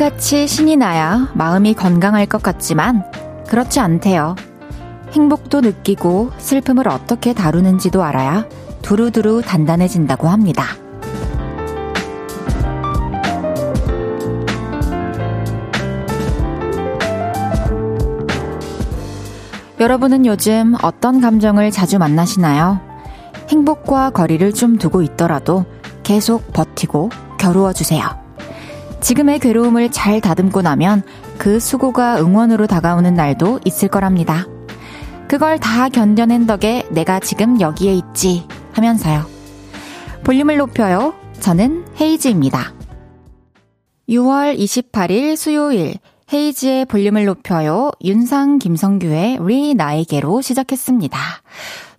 매일같이 신이 나야 마음이 건강할 것 같지만 그렇지 않대요. 행복도 느끼고 슬픔을 어떻게 다루는지도 알아야 두루두루 단단해진다고 합니다. 여러분은 요즘 어떤 감정을 자주 만나시나요? 행복과 거리를 좀 두고 있더라도 계속 버티고 겨루어 주세요. 지금의 괴로움을 잘 다듬고 나면 그 수고가 응원으로 다가오는 날도 있을 거랍니다. 그걸 다 견뎌낸 덕에 내가 지금 여기에 있지 하면서요. 볼륨을 높여요. 저는 헤이즈입니다. 6월 28일 수요일 헤이즈의 볼륨을 높여요. 윤상 김성규의 리 나에게로 시작했습니다.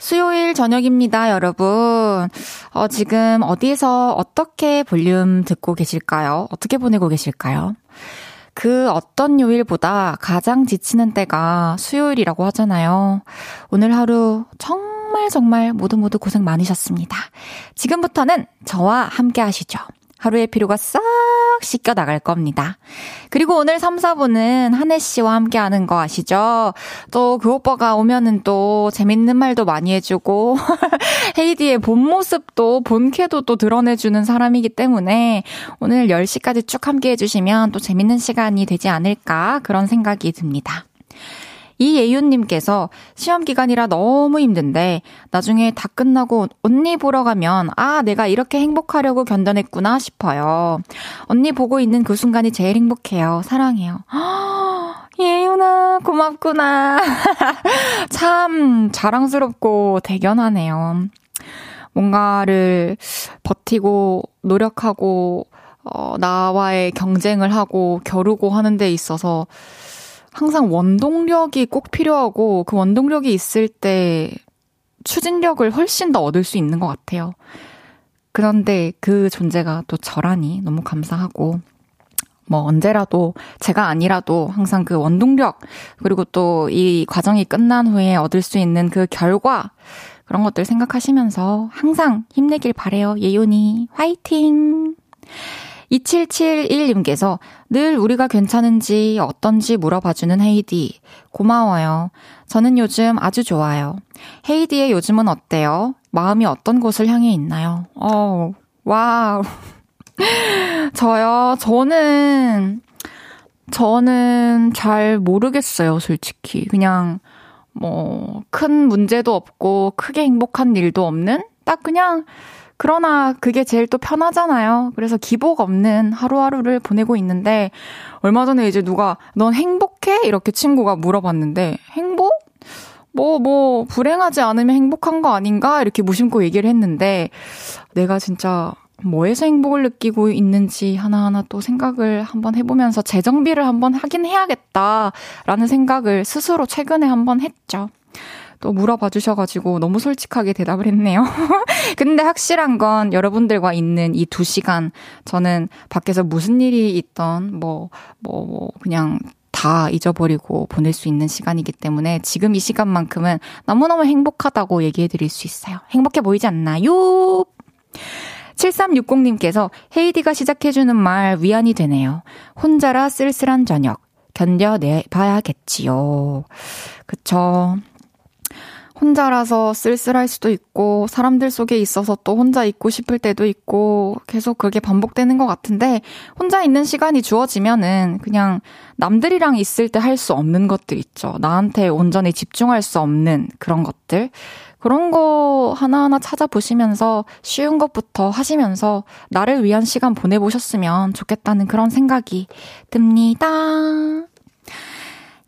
수요일 저녁입니다, 여러분. 어, 지금 어디서 어떻게 볼륨 듣고 계실까요? 어떻게 보내고 계실까요? 그 어떤 요일보다 가장 지치는 때가 수요일이라고 하잖아요. 오늘 하루 정말 정말 모두 모두 고생 많으셨습니다. 지금부터는 저와 함께 하시죠. 하루의 피로가 싹 씻겨 나갈 겁니다. 그리고 오늘 3, 4분은 한혜 씨와 함께 하는 거 아시죠? 또 그 오빠가 오면은 또 재밌는 말도 많이 해주고, 헤이디의 본 모습도, 본캐도 또 드러내주는 사람이기 때문에 오늘 10시까지 쭉 함께 해주시면 또 재밌는 시간이 되지 않을까 그런 생각이 듭니다. 이예윤님께서 시험 기간이라 너무 힘든데 나중에 다 끝나고 언니 보러 가면 아 내가 이렇게 행복하려고 견뎌냈구나 싶어요. 언니 보고 있는 그 순간이 제일 행복해요. 사랑해요. 예윤아 고맙구나. 참 자랑스럽고 대견하네요. 뭔가를 버티고 노력하고 어, 나와의 경쟁을 하고 겨루고 하는 데 있어서 항상 원동력이 꼭 필요하고 그 원동력이 있을 때 추진력을 훨씬 더 얻을 수 있는 것 같아요. 그런데 그 존재가 또 저라니 너무 감사하고 뭐 언제라도 제가 아니라도 항상 그 원동력 그리고 또 이 과정이 끝난 후에 얻을 수 있는 그 결과 그런 것들 생각하시면서 항상 힘내길 바래요. 예윤이 화이팅! 2771님께서 늘 우리가 괜찮은지 어떤지 물어봐주는 헤이디. 고마워요. 저는 요즘 아주 좋아요. 헤이디의 요즘은 어때요? 마음이 어떤 곳을 향해 있나요? 어, 와우. 저요, 저는, 저는 잘 모르겠어요, 솔직히. 그냥, 뭐, 큰 문제도 없고, 크게 행복한 일도 없는? 딱 그냥, 그러나 그게 제일 또 편하잖아요. 그래서 기복 없는 하루하루를 보내고 있는데 얼마 전에 이제 누가 넌 행복해? 이렇게 친구가 물어봤는데 행복? 뭐, 뭐, 불행하지 않으면 행복한 거 아닌가? 이렇게 무심코 얘기를 했는데 내가 진짜 뭐에서 행복을 느끼고 있는지 하나하나 또 생각을 한번 해보면서 재정비를 한번 하긴 해야겠다라는 생각을 스스로 최근에 한번 했죠. 또 물어봐 주셔가지고 너무 솔직하게 대답을 했네요. 근데 확실한 건 여러분들과 있는 이 두 시간 저는 밖에서 무슨 일이 있던 뭐, 뭐, 뭐, 그냥 다 잊어버리고 보낼 수 있는 시간이기 때문에 지금 이 시간만큼은 너무너무 행복하다고 얘기해 드릴 수 있어요. 행복해 보이지 않나요? 7360님께서 헤이디가 시작해주는 말 위안이 되네요. 혼자라 쓸쓸한 저녁. 견뎌내 봐야겠지요. 그쵸. 혼자라서 쓸쓸할 수도 있고, 사람들 속에 있어서 또 혼자 있고 싶을 때도 있고, 계속 그게 반복되는 것 같은데, 혼자 있는 시간이 주어지면은 그냥 남들이랑 있을 때 할 수 없는 것들 있죠. 나한테 온전히 집중할 수 없는 그런 것들. 그런 거 하나하나 찾아보시면서 쉬운 것부터 하시면서 나를 위한 시간 보내보셨으면 좋겠다는 그런 생각이 듭니다.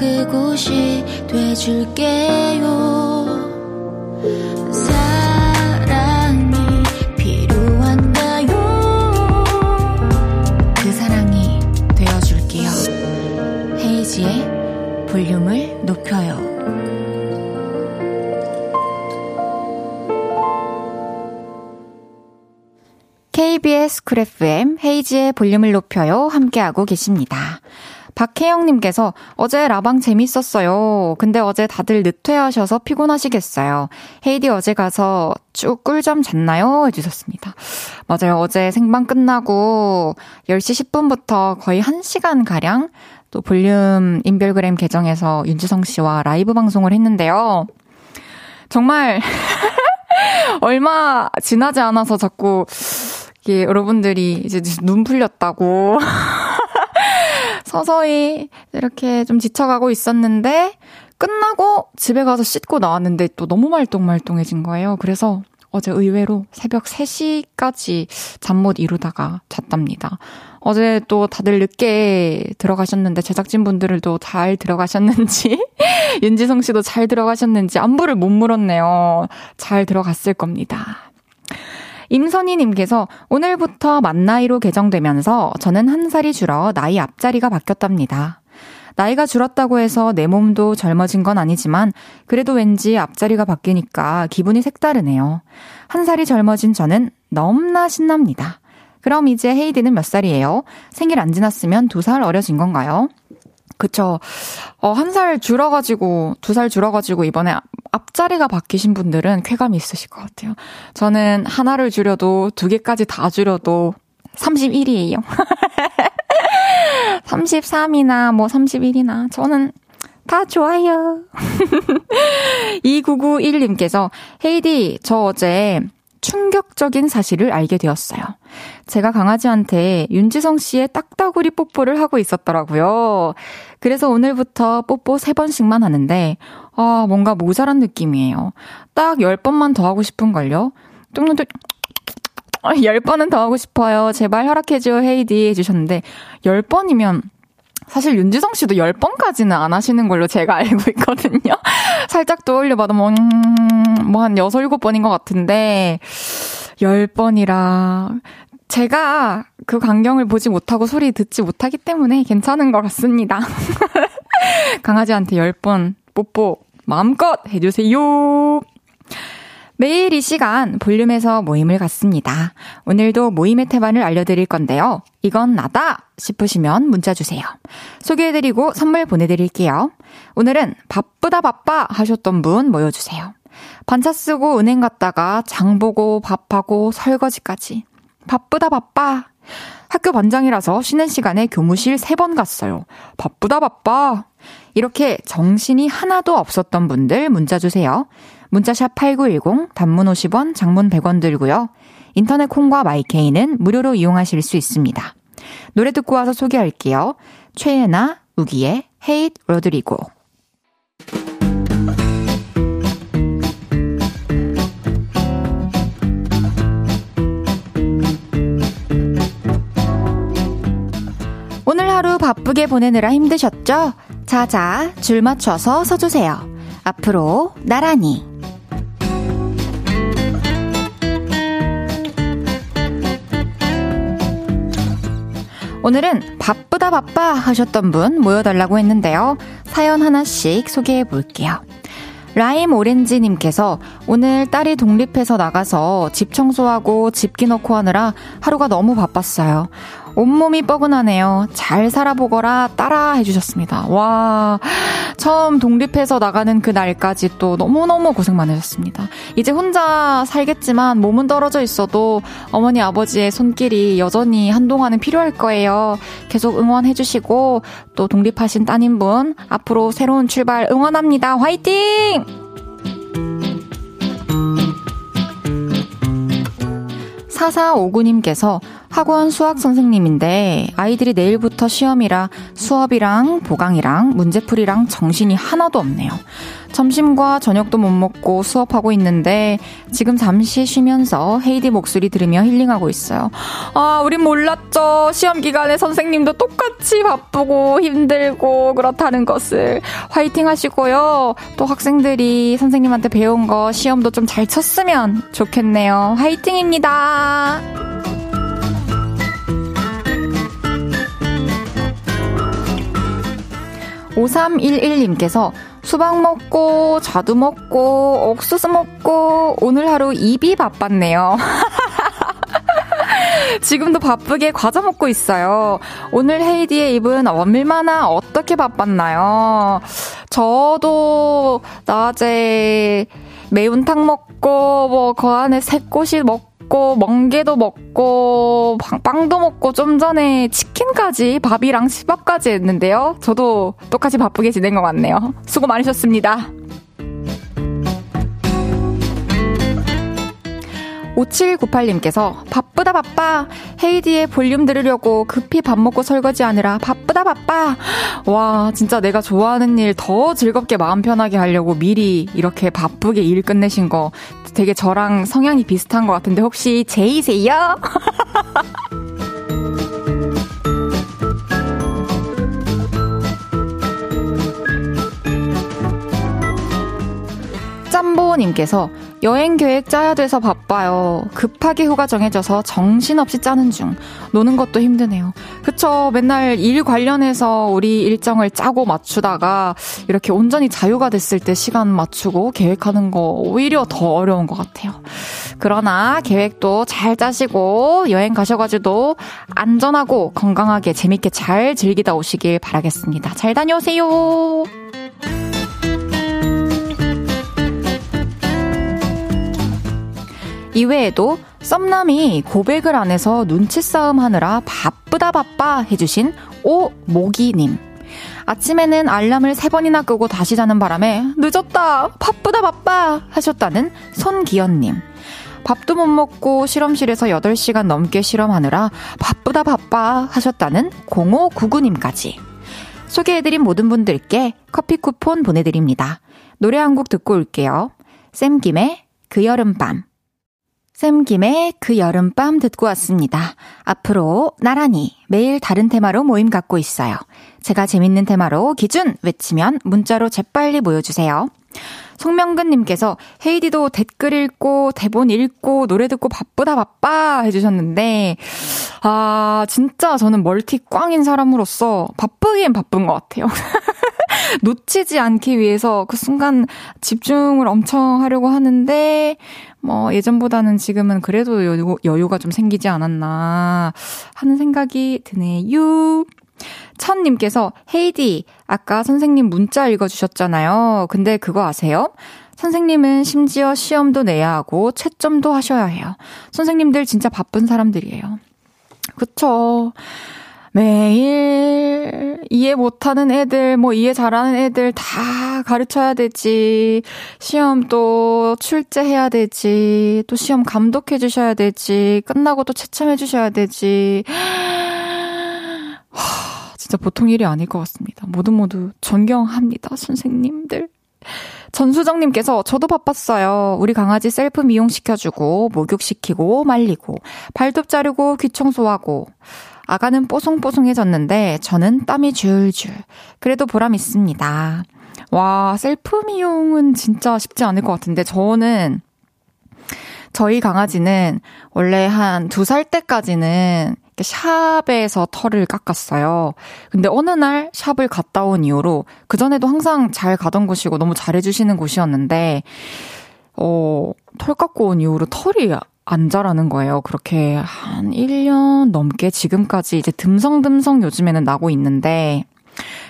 그곳이 돼줄게요. 그 볼륨을 높여요. KBS 그래프엠 헤이지의 볼륨을 높여요 함께하고 계십니다. 박혜영님께서 어제 라방 재밌었어요. 근데 어제 다들 늦퇴하셔서 피곤하시겠어요. 헤이디 어제 가서 쭉 꿀잠 잤나요? 해주셨습니다. 맞아요. 어제 생방 끝나고 10시 10분부터 거의 1시간가량 또 볼륨 인별그램 계정에서 윤지성 씨와 라이브 방송을 했는데요. 정말 얼마 지나지 않아서 자꾸 이게 여러분들이 이제 눈 풀렸다고 서서히 이렇게 좀 지쳐가고 있었는데 끝나고 집에 가서 씻고 나왔는데 또 너무 말똥말똥해진 거예요. 그래서 어제 의외로 새벽 3시까지 잠 못 이루다가 잤답니다. 어제 또 다들 늦게 들어가셨는데 제작진분들도 잘 들어가셨는지 윤지성 씨도 잘 들어가셨는지 안부를 못 물었네요. 잘 들어갔을 겁니다. 임선희님께서 오늘부터 만 나이로 개정되면서 저는 한 살이 줄어 나이 앞자리가 바뀌었답니다. 나이가 줄었다고 해서 내 몸도 젊어진 건 아니지만 그래도 왠지 앞자리가 바뀌니까 기분이 색다르네요. 한 살이 젊어진 저는 너무나 신납니다. 그럼 이제 헤이디는 몇 살이에요? 생일 안 지났으면 두 살 어려진 건가요? 그쵸. 어, 한 살 줄어가지고, 두 살 줄어가지고, 이번에 앞자리가 바뀌신 분들은 쾌감이 있으실 것 같아요. 저는 하나를 줄여도, 두 개까지 다 줄여도, 31이에요. 33이나 뭐 31이나, 저는 다 좋아요. 2991님께서, 헤이디, 저 어제 충격적인 사실을 알게 되었어요. 제가 강아지한테 윤지성 씨의 딱따구리 뽀뽀를 하고 있었더라고요. 그래서 오늘부터 뽀뽀 3번씩만 하는데, 아, 뭔가 모자란 느낌이에요. 딱 10번만 더 하고 싶은걸요? 뚱뚱뚱, 10번은 더 하고 싶어요. 제발 허락해줘, 헤이디 해주셨는데, 10번이면, 사실 윤지성 씨도 10번까지는 안 하시는 걸로 제가 알고 있거든요. 살짝 떠올려 봐도 뭐, 음, 뭐한 6, 7번인 것 같은데, 10번이라. 제가 그 광경을 보지 못하고 소리 듣지 못하기 때문에 괜찮은 것 같습니다. 강아지한테 10번 뽀뽀 마음껏 해주세요. 매일 이 시간 볼륨에서 모임을 갖습니다. 오늘도 모임의 태반을 알려드릴 건데요. 이건 나다 싶으시면 문자 주세요. 소개해드리고 선물 보내드릴게요. 오늘은 바쁘다 바빠 하셨던 분 모여주세요. 반차 쓰고 은행 갔다가 장 보고 밥하고 설거지까지. 바쁘다 바빠. 학교 반장이라서 쉬는 시간에 교무실 3번 갔어요. 바쁘다 바빠. 이렇게 정신이 하나도 없었던 분들 문자 주세요. 문자샵 8910, 단문 50원, 장문 100원 들고요. 인터넷 콩과 마이케이는 무료로 이용하실 수 있습니다. 노래 듣고 와서 소개할게요. 최예나, 우기의 헤이트 로드리고. 오늘 하루 바쁘게 보내느라 힘드셨죠? 자자, 줄 맞춰서 서주세요. 앞으로 나란히. 오늘은 바쁘다 바빠 하셨던 분 모여달라고 했는데요. 사연 하나씩 소개해 볼게요. 라임 오렌지님께서 오늘 딸이 독립해서 나가서 집 청소하고 집기 넣고 하느라 하루가 너무 바빴어요. 온몸이 뻐근하네요. 잘 살아보거라 따라 해주셨습니다. 와, 처음 독립해서 나가는 그 날까지 또 너무너무 고생 많으셨습니다. 이제 혼자 살겠지만 몸은 떨어져 있어도 어머니 아버지의 손길이 여전히 한동안은 필요할 거예요. 계속 응원해주시고 또 독립하신 따님분 앞으로 새로운 출발 응원합니다. 화이팅! 사사오구님께서 학원 수학 선생님인데 아이들이 내일부터 시험이라 수업이랑 보강이랑 문제풀이랑 정신이 하나도 없네요. 점심과 저녁도 못 먹고 수업하고 있는데 지금 잠시 쉬면서 헤이디 목소리 들으며 힐링하고 있어요. 아, 우린 몰랐죠. 시험 기간에 선생님도 똑같이 바쁘고 힘들고 그렇다는 것을 화이팅 하시고요. 또 학생들이 선생님한테 배운 거 시험도 좀 잘 쳤으면 좋겠네요. 화이팅입니다. 5311님께서 수박 먹고, 자두 먹고, 옥수수 먹고, 오늘 하루 입이 바빴네요. 지금도 바쁘게 과자 먹고 있어요. 오늘 헤이디의 입은 얼마나 어떻게 바빴나요? 저도 낮에 매운탕 먹고 뭐 그 안에 새꼬시 먹고 멍게도 먹고 빵도 먹고 좀 전에 치킨까지 밥이랑 치밥까지 했는데요. 저도 똑같이 바쁘게 지낸 것 같네요. 수고 많으셨습니다. 5798님께서 바쁘다 바빠 헤이디의 볼륨 들으려고 급히 밥 먹고 설거지하느라 바쁘다 바빠 와 진짜 내가 좋아하는 일 더 즐겁게 마음 편하게 하려고 미리 이렇게 바쁘게 일 끝내신 거 되게 저랑 성향이 비슷한 것 같은데 혹시 제이세요? 짬보님께서 여행 계획 짜야 돼서 바빠요. 급하게 휴가 정해져서 정신없이 짜는 중. 노는 것도 힘드네요. 그쵸. 맨날 일 관련해서 우리 일정을 짜고 맞추다가 이렇게 온전히 자유가 됐을 때 시간 맞추고 계획하는 거 오히려 더 어려운 것 같아요. 그러나 계획도 잘 짜시고 여행 가셔가지고 안전하고 건강하게 재밌게 잘 즐기다 오시길 바라겠습니다. 잘 다녀오세요. 이외에도 썸남이 고백을 안 해서 눈치 싸움 하느라 바쁘다 바빠 해주신 오모기님. 아침에는 알람을 세 번이나 끄고 다시 자는 바람에 늦었다, 바쁘다 바빠 하셨다는 손기현님. 밥도 못 먹고 실험실에서 8시간 넘게 실험하느라 바쁘다 바빠 하셨다는 0599님까지. 소개해드린 모든 분들께 커피 쿠폰 보내드립니다. 노래 한 곡 듣고 올게요. 쌤 김의 그 여름밤. 샘김의 그 여름밤 듣고 왔습니다. 앞으로 나란히 매일 다른 테마로 모임 갖고 있어요. 제가 재밌는 테마로 기준 외치면 문자로 재빨리 모여주세요. 송명근님께서 헤이디도 댓글 읽고 대본 읽고 노래 듣고 바쁘다 바빠 해주셨는데 아 진짜 저는 멀티 꽝인 사람으로서 바쁘긴 바쁜 것 같아요. 놓치지 않기 위해서 그 순간 집중을 엄청 하려고 하는데 뭐 예전보다는 지금은 그래도 여유, 여유가 좀 생기지 않았나 하는 생각이 드네요. 천님께서 헤이디 아까 선생님 문자 읽어주셨잖아요. 근데 그거 아세요? 선생님은 심지어 시험도 내야 하고 채점도 하셔야 해요. 선생님들 진짜 바쁜 사람들이에요. 그쵸. 매일 이해 못하는 애들, 뭐 이해 잘하는 애들 다 가르쳐야 되지. 시험 또 출제해야 되지. 또 시험 감독해 주셔야 되지. 끝나고 또 채점해 주셔야 되지. 하, 진짜 보통 일이 아닐 것 같습니다. 모두 모두 존경합니다, 선생님들. 전수정님께서 저도 바빴어요. 우리 강아지 셀프 미용시켜주고, 목욕시키고, 말리고, 발톱 자르고, 귀 청소하고. 아가는 뽀송뽀송해졌는데 저는 땀이 줄줄. 그래도 보람 있습니다. 와, 셀프 미용은 진짜 쉽지 않을 것 같은데 저는 저희 강아지는 원래 한 두 살 때까지는 샵에서 털을 깎았어요. 근데 어느 날 샵을 갔다 온 이후로 그전에도 항상 잘 가던 곳이고 너무 잘해주시는 곳이었는데, 어, 털 깎고 온 이후로 털이 안 자라는 거예요. 그렇게 한 1년 넘게 지금까지 이제 듬성듬성 요즘에는 나고 있는데,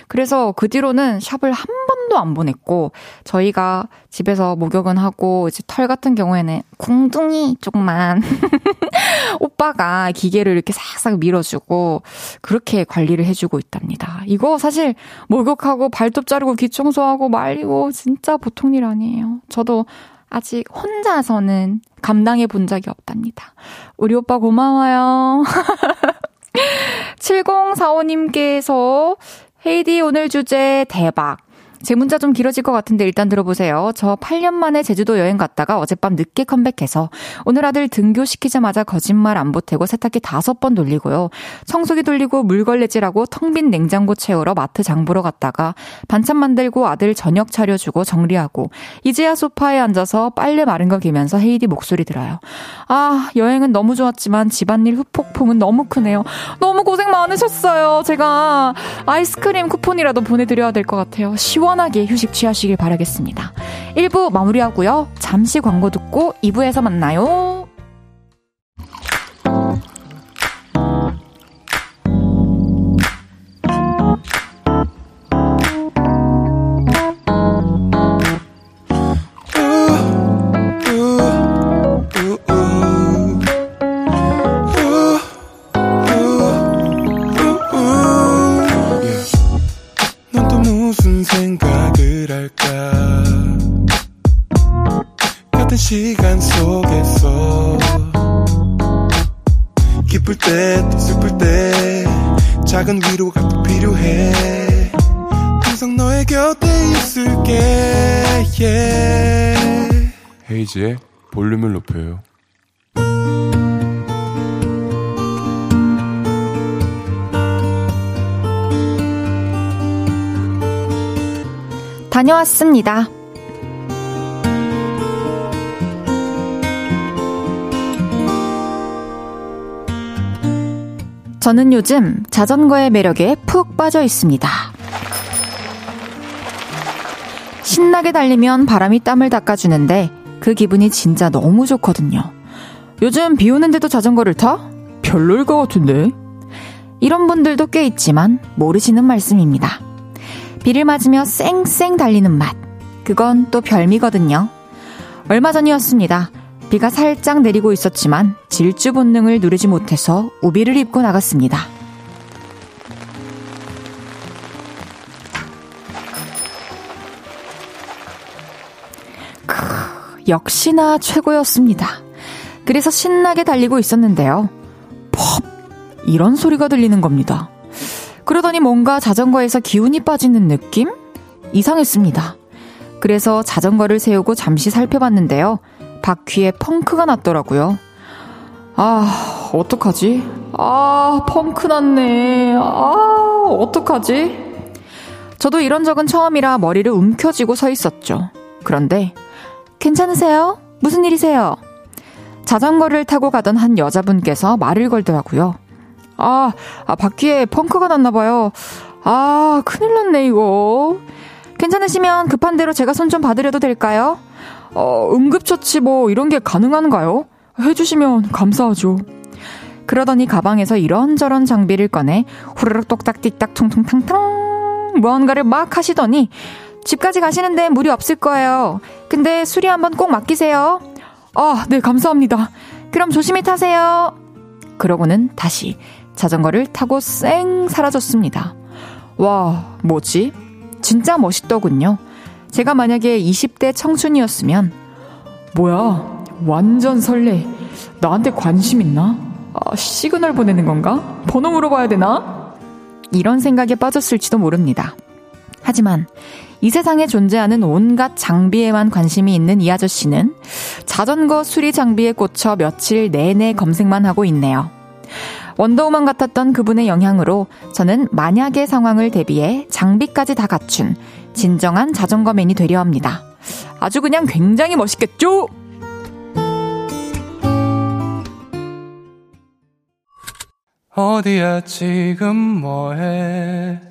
그래서 그 뒤로는 샵을 한 번도 안 보냈고, 저희가 집에서 목욕은 하고, 이제 털 같은 경우에는 공둥이 쪽만 오빠가 기계를 이렇게 싹싹 밀어주고, 그렇게 관리를 해주고 있답니다. 이거 사실 목욕하고 발톱 자르고 귀 청소하고 말리고 진짜 보통 일 아니에요. 저도 아직 혼자서는 감당해 본 적이 없답니다. 우리 오빠 고마워요. 7045님께서 헤이디 오늘 주제 대박. 제 문자 좀 길어질 것 같은데 일단 들어보세요. 저 8년 만에 제주도 여행 갔다가 어젯밤 늦게 컴백해서 오늘 아들 등교시키자마자 거짓말 안 보태고 세탁기 다섯 번 돌리고요. 청소기 돌리고 물걸레질하고 텅 빈 냉장고 채우러 마트 장 보러 갔다가 반찬 만들고 아들 저녁 차려주고 정리하고 이제야 소파에 앉아서 빨래 마른 거 기면서 헤이디 목소리 들어요. 아 여행은 너무 좋았지만 집안일 후폭풍은 너무 크네요. 너무 고생 많으셨어요. 제가 아이스크림 쿠폰이라도 보내드려야 될 것 같아요. 시원 시원하게 휴식 취하시길 바라겠습니다. 1부 마무리하고요. 잠시 광고 듣고 2부에서 만나요. 헤이지의 볼륨을 높여요 다녀왔습니다. 저는 요즘 자전거의 매력에 푹 빠져 있습니다. 신나게 달리면 바람이 땀을 닦아주는데 그 기분이 진짜 너무 좋거든요. 요즘 비 오는데도 자전거를 타? 별로일 것 같은데? 이런 분들도 꽤 있지만 모르시는 말씀입니다. 비를 맞으며 쌩쌩 달리는 맛. 그건 또 별미거든요. 얼마 전이었습니다. 비가 살짝 내리고 있었지만 질주 본능을 누르지 못해서 우비를 입고 나갔습니다. 역시나 최고였습니다. 그래서 신나게 달리고 있었는데요. 퍽! 이런 소리가 들리는 겁니다. 그러더니 뭔가 자전거에서 기운이 빠지는 느낌? 이상했습니다. 그래서 자전거를 세우고 잠시 살펴봤는데요. 바퀴에 펑크가 났더라고요. 아, 어떡하지? 아, 펑크 났네. 아, 어떡하지? 저도 이런 적은 처음이라 머리를 움켜쥐고 서 있었죠. 그런데, 괜찮으세요? 무슨 일이세요? 자전거를 타고 가던 한 여자분께서 말을 걸더라고요. 아, 아, 바퀴에 펑크가 났나봐요. 아, 큰일 났네, 이거. 괜찮으시면 급한 대로 제가 손좀 봐드려도 될까요? 어, 응급처치 뭐 이런 게 가능한가요? 해주시면 감사하죠. 그러더니 가방에서 이런저런 장비를 꺼내 후루룩 똑딱 띡딱 퉁퉁탕탕 무언가를 막 하시더니 집까지 가시는데 무리 없을 거예요. 근데 수리 한번 꼭 맡기세요. 아, 네, 감사합니다. 그럼 조심히 타세요. 그러고는 다시 자전거를 타고 쌩 사라졌습니다. 와, 뭐지? 진짜 멋있더군요. 제가 만약에 20대 청춘이었으면, 뭐야, 완전 설레. 나한테 관심 있나? 아, 시그널 보내는 건가? 번호 물어봐야 되나? 이런 생각에 빠졌을지도 모릅니다. 하지만 이 세상에 존재하는 온갖 장비에만 관심이 있는 이 아저씨는 자전거 수리 장비에 꽂혀 며칠 내내 검색만 하고 있네요. 원더우먼 같았던 그분의 영향으로 저는 만약의 상황을 대비해 장비까지 다 갖춘 진정한 자전거맨이 되려 합니다. 아주 그냥 굉장히 멋있겠죠? 어디야 지금 뭐해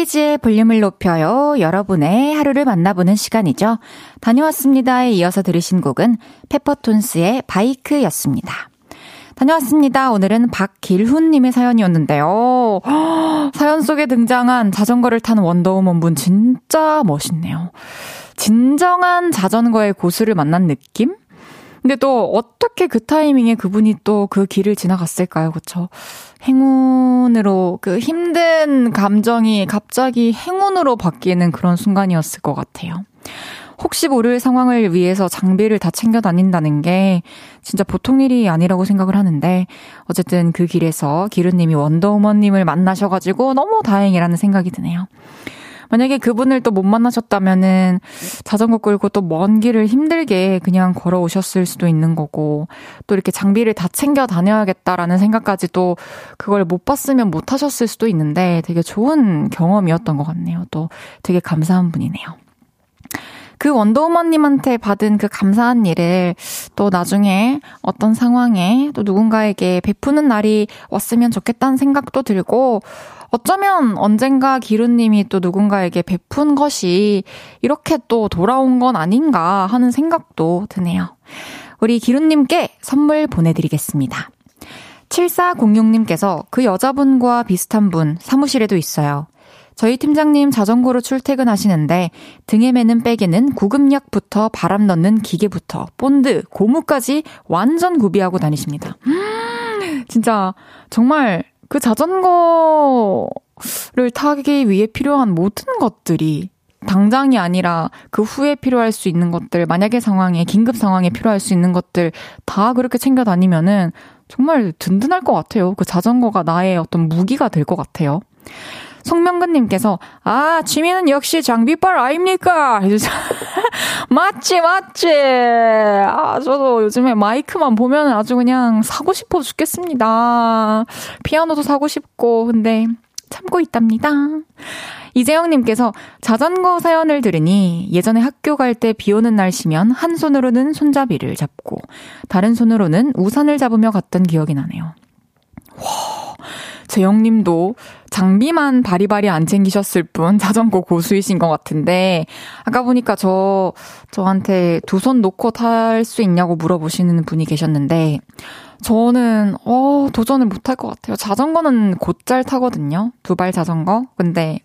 헤이즈의 볼륨을 높여요. 여러분의 하루를 만나보는 시간이죠. 다녀왔습니다에 이어서 들으신 곡은 페퍼톤스의 바이크였습니다. 다녀왔습니다. 오늘은 박길훈님의 사연이었는데요. 사연 속에 등장한 자전거를 타는 원더우먼 분 진짜 멋있네요. 진정한 자전거의 고수를 만난 느낌? 근데 또 어떻게 그 타이밍에 그분이 또 그 길을 지나갔을까요? 그쵸? 행운으로 그 힘든 감정이 갑자기 행운으로 바뀌는 그런 순간이었을 것 같아요. 혹시 모를 상황을 위해서 장비를 다 챙겨 다닌다는 게 진짜 보통 일이 아니라고 생각을 하는데 어쨌든 그 길에서 기르님이 원더우먼님을 만나셔가지고 너무 다행이라는 생각이 드네요. 만약에 그분을 또 못 만나셨다면은 자전거 끌고 또 먼 길을 힘들게 그냥 걸어오셨을 수도 있는 거고 또 이렇게 장비를 다 챙겨 다녀야겠다라는 생각까지 또 그걸 못 봤으면 못 하셨을 수도 있는데 되게 좋은 경험이었던 것 같네요. 또 되게 감사한 분이네요. 그 원더우먼님한테 받은 그 감사한 일을 또 나중에 어떤 상황에 또 누군가에게 베푸는 날이 왔으면 좋겠다는 생각도 들고, 어쩌면 언젠가 기루님이 또 누군가에게 베푼 것이 이렇게 또 돌아온 건 아닌가 하는 생각도 드네요. 우리 기루님께 선물 보내드리겠습니다. 7406님께서 그 여자분과 비슷한 분 사무실에도 있어요. 저희 팀장님 자전거로 출퇴근하시는데 등에 매는 백에는 구급약부터 바람 넣는 기계부터 본드, 고무까지 완전 구비하고 다니십니다. 진짜 정말 그 자전거를 타기 위해 필요한 모든 것들이 당장이 아니라 그 후에 필요할 수 있는 것들, 만약의 상황에, 긴급 상황에 필요할 수 있는 것들 다 그렇게 챙겨 다니면은 정말 든든할 것 같아요. 그 자전거가 나의 어떤 무기가 될 것 같아요. 송명근님께서, 아, 취미는 역시 장비빨 아닙니까? 맞지, 맞지. 아, 저도 요즘에 마이크만 보면 아주 그냥 사고 싶어 죽겠습니다. 피아노도 사고 싶고, 근데 참고 있답니다. 이재영님께서 자전거 사연을 들으니 예전에 학교 갈 때 비 오는 날씨면 한 손으로는 손잡이를 잡고 다른 손으로는 우산을 잡으며 갔던 기억이 나네요. 와, 재영님도 장비만 바리바리 안 챙기셨을 뿐 자전거 고수이신 것 같은데 아까 보니까 저 저한테 두 손 놓고 탈 수 있냐고 물어보시는 분이 계셨는데 저는 어 도전을 못 할 것 같아요. 자전거는 곧잘 타거든요. 두 발 자전거. 근데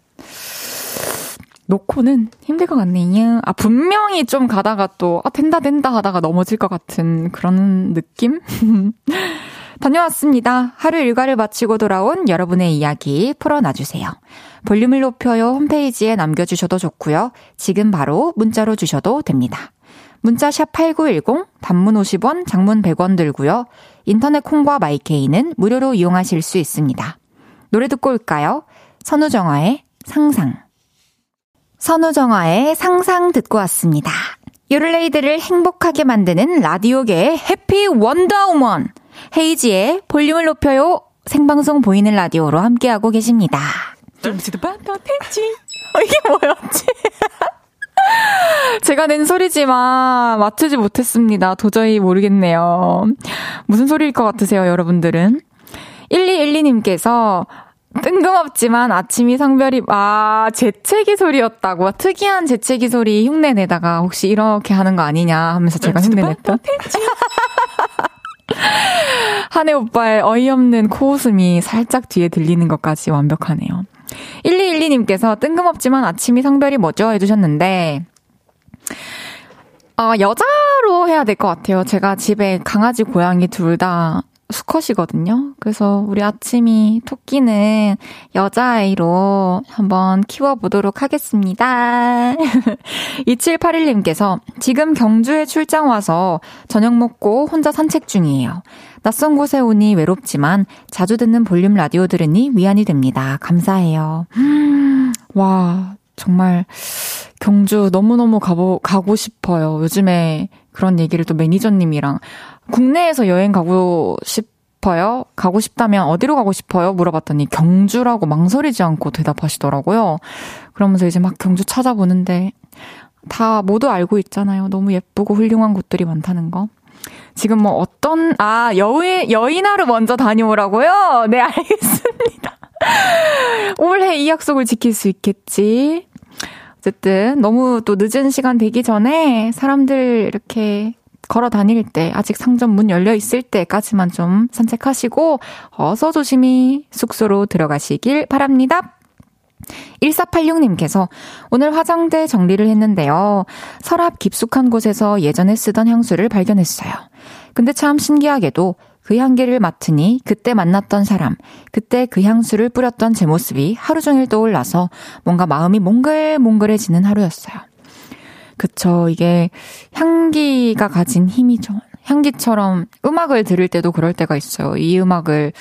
놓고는 힘들 것 같네요. 아, 분명히 좀 가다가 또, 아, 된다, 된다 하다가 넘어질 것 같은 그런 느낌? 다녀왔습니다. 하루 일과를 마치고 돌아온 여러분의 이야기 풀어놔주세요. 볼륨을 높여요 홈페이지에 남겨주셔도 좋고요. 지금 바로 문자로 주셔도 됩니다. 문자 샵 8910, 단문 50원, 장문 100원 들고요. 인터넷 콩과 마이케이는 무료로 이용하실 수 있습니다. 노래 듣고 올까요? 선우정아의 상상. 선우정아의 상상 듣고 왔습니다. 요를레이드를 행복하게 만드는 라디오계의 해피 원더우먼. 헤이지의 볼륨을 높여요. 생방송 보이는 라디오로 함께하고 계십니다. 좀 반반했지. 어, 이게 뭐였지? 제가 낸 소리지만 맞추지 못했습니다. 도저히 모르겠네요. 무슨 소리일 것 같으세요, 여러분들은? 1212님께서 뜬금없지만 아침이 성별이 아 재채기 소리였다고 특이한 재채기 소리 흉내 내다가 혹시 이렇게 하는 거 아니냐 하면서 제가 흉내 냈던 한혜 오빠의 어이없는 코웃음이 살짝 뒤에 들리는 것까지 완벽하네요. 1212님께서 뜬금없지만 아침이 성별이 뭐죠? 해주셨는데, 아, 여자로 해야 될 것 같아요. 제가 집에 강아지, 고양이 둘 다 수컷이거든요. 그래서 우리 아침이 토끼는 여자아이로 한번 키워보도록 하겠습니다. 2781님께서 지금 경주에 출장 와서 저녁 먹고 혼자 산책 중이에요. 낯선 곳에 오니 외롭지만 자주 듣는 볼륨 라디오 들으니 위안이 됩니다. 감사해요. 와, 정말 경주 너무너무 가보, 가고 싶어요. 요즘에 그런 얘기를 또 매니저님이랑 국내에서 여행 가고 싶어요? 가고 싶다면 어디로 가고 싶어요? 물어봤더니 경주라고 망설이지 않고 대답하시더라고요. 그러면서 이제 막 경주 찾아보는데 다 모두 알고 있잖아요. 너무 예쁘고 훌륭한 곳들이 많다는 거. 지금 뭐 어떤, 아, 여인, 여인하루 먼저 다녀오라고요? 네, 알겠습니다. 올해 이 약속을 지킬 수 있겠지. 어쨌든, 너무 또 늦은 시간 되기 전에 사람들 이렇게 걸어 다닐 때, 아직 상점 문 열려 있을 때까지만 좀 산책하시고, 어서 조심히 숙소로 들어가시길 바랍니다. 1486님께서 오늘 화장대 정리를 했는데요. 서랍 깊숙한 곳에서 예전에 쓰던 향수를 발견했어요. 근데 참 신기하게도 그 향기를 맡으니 그때 만났던 사람, 그때 그 향수를 뿌렸던 제 모습이 하루 종일 떠올라서 뭔가 마음이 몽글몽글해지는 하루였어요. 그쵸. 이게 향기가 가진 힘이죠. 향기처럼 음악을 들을 때도 그럴 때가 있어요. 이 음악을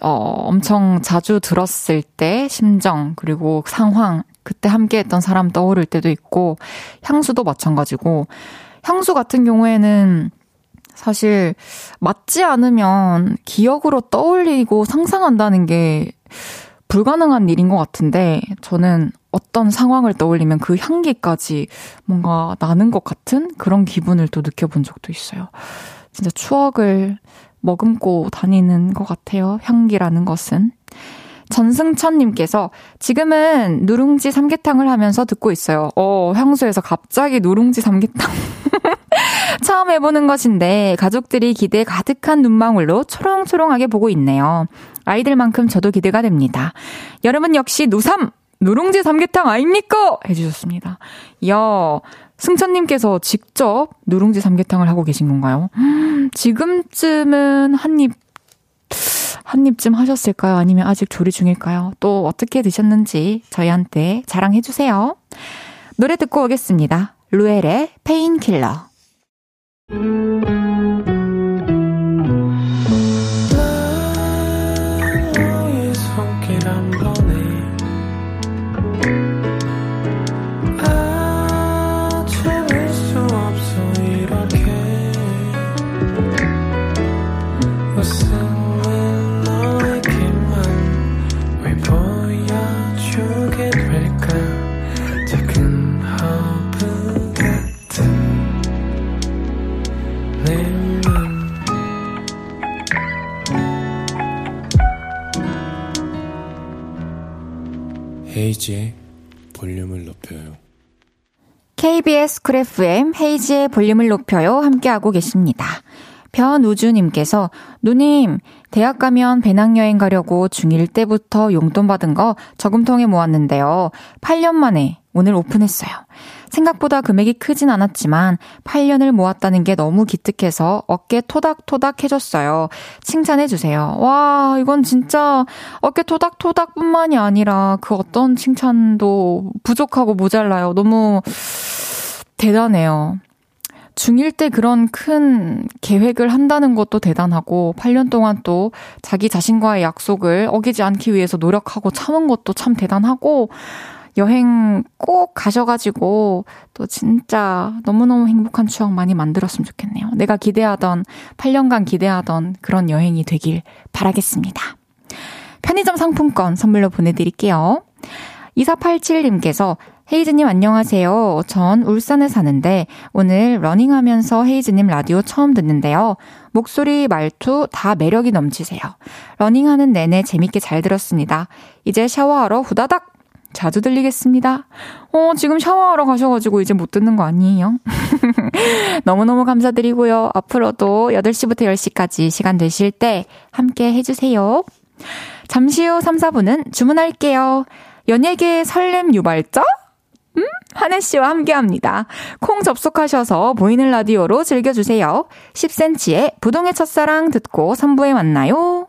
어, 엄청 자주 들었을 때 심정, 그리고 상황, 그때 함께 했던 사람 떠오를 때도 있고, 향수도 마찬가지고, 향수 같은 경우에는 사실 맞지 않으면 기억으로 떠올리고 상상한다는 게 불가능한 일인 것 같은데, 저는 어떤 상황을 떠올리면 그 향기까지 뭔가 나는 것 같은 그런 기분을 또 느껴본 적도 있어요. 진짜 추억을 머금고 다니는 것 같아요. 향기라는 것은. 전승천님께서 지금은 누룽지 삼계탕을 하면서 듣고 있어요. 어, 향수에서 갑자기 누룽지 삼계탕. 처음 해보는 것인데 가족들이 기대 가득한 눈망울로 초롱초롱하게 보고 있네요. 아이들만큼 저도 기대가 됩니다. 여러분 역시 누삼! 누룽지 삼계탕 아닙니까? 해주셨습니다. 이야, 승천님께서 직접 누룽지 삼계탕을 하고 계신 건가요? 음, 지금쯤은 한 입, 한 입쯤 하셨을까요? 아니면 아직 조리 중일까요? 또 어떻게 드셨는지 저희한테 자랑해주세요. 노래 듣고 오겠습니다. Ruel의 Painkiller. 헤이즈의 볼륨을 높여요. KBS 쿨 FM 헤이즈의 볼륨을 높여요. 함께하고 계십니다. 변우주님께서, 누님, 대학 가면 배낭여행 가려고 중1 때부터 용돈 받은 거 저금통에 모았는데요. 8년 만에 오늘 오픈했어요. 생각보다 금액이 크진 않았지만 8년을 모았다는 게 너무 기특해서 어깨 토닥토닥 해줬어요. 칭찬해주세요. 와, 이건 진짜 어깨 토닥토닥 뿐만이 아니라 그 어떤 칭찬도 부족하고 모자라요. 너무 대단해요. 중1 때 그런 큰 계획을 한다는 것도 대단하고 8년 동안 또 자기 자신과의 약속을 어기지 않기 위해서 노력하고 참은 것도 참 대단하고 여행 꼭 가셔가지고 또 진짜 너무너무 행복한 추억 많이 만들었으면 좋겠네요. 내가 기대하던 8년간 기대하던 그런 여행이 되길 바라겠습니다. 편의점 상품권 선물로 보내드릴게요. 2487님께서 헤이즈님 안녕하세요. 전 울산에 사는데 오늘 러닝하면서 헤이즈님 라디오 처음 듣는데요. 목소리, 말투 다 매력이 넘치세요. 러닝하는 내내 재밌게 잘 들었습니다. 이제 샤워하러 후다닥 자주 들리겠습니다. 어, 지금 샤워하러 가셔가지고 이제 못 듣는 거 아니에요? 너무너무 감사드리고요. 앞으로도 8시부터 10시까지 시간 되실 때 함께 해주세요. 잠시 후 3, 4분은 주문할게요. 연예계 설렘 유발자? 음? 한혜 씨와 함께 합니다. 콩 접속하셔서 보이는 라디오로 즐겨주세요. 10cm의 부동의 첫사랑 듣고 3부에 만나요.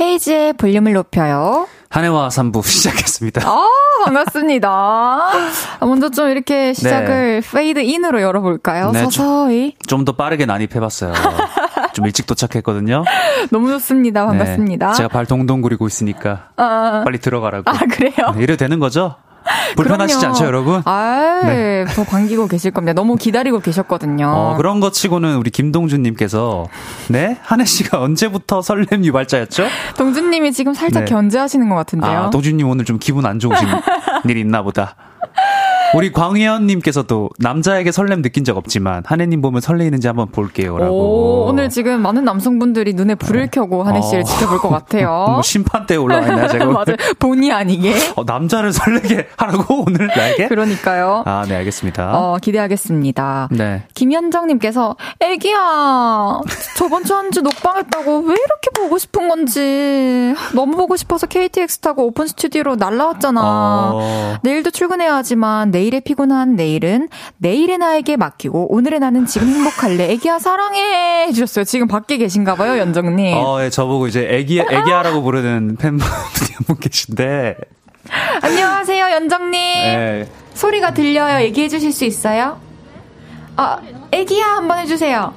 헤이즈의 볼륨을 높여요. 한 해와 3부 시작했습니다. 아, 반갑습니다. 먼저 좀 이렇게 시작을 네. 페이드 인으로 열어볼까요? 네, 서서히. 좀 더 빠르게 난입해봤어요. 좀 일찍 도착했거든요. 너무 좋습니다. 반갑습니다. 네, 제가 발 동동 구리고 있으니까 아, 빨리 들어가라고. 아, 그래요? 네, 이래도 되는 거죠? 불편하시지 그럼요. 않죠, 여러분? 아, 네. 더 반기고 계실 겁니다. 너무 기다리고 계셨거든요. 어, 그런 거 치고는 우리 김동준님께서, 네? 한해 씨가 언제부터 설렘 유발자였죠? 동준님이 지금 살짝 네. 견제하시는 것 같은데요. 아, 동준님 오늘 좀 기분 안 좋으신 일이 있나 보다. 우리 광희연님께서도 남자에게 설렘 느낀 적 없지만 한혜님 보면 설레이는지 한번 볼게요라고. 오, 오늘 지금 많은 남성분들이 눈에 불을 켜고 한혜 씨를 어. 지켜볼 것 같아요. 뭐 심판대에 올라와 있나 제가. 맞아요. 본의 아니게. 어, 남자를 설레게 하라고 오늘 나에게? 그러니까요. 아, 네 알겠습니다. 어, 기대하겠습니다. 네. 김현정님께서 애기야 저번 주 한 주 녹방했다고 왜 이렇게 보고 싶은 건지 너무 보고 싶어서 KTX 타고 오픈 스튜디오로 날라왔잖아. 어... 내일도 출근해야 하지만 내일 내일의 피곤한 내일은 내일의 나에게 맡기고 오늘의 나는 지금 행복할래. 애기야 사랑해 해주셨어요. 지금 밖에 계신가 봐요, 연정님. 어, 예, 저보고 이제 애기 애기야라고 부르는 팬분이 한 분 계신데 안녕하세요, 연정님. 네. 소리가 들려요. 얘기해 주실 수 있어요? 아, 애기야 한번 해주세요.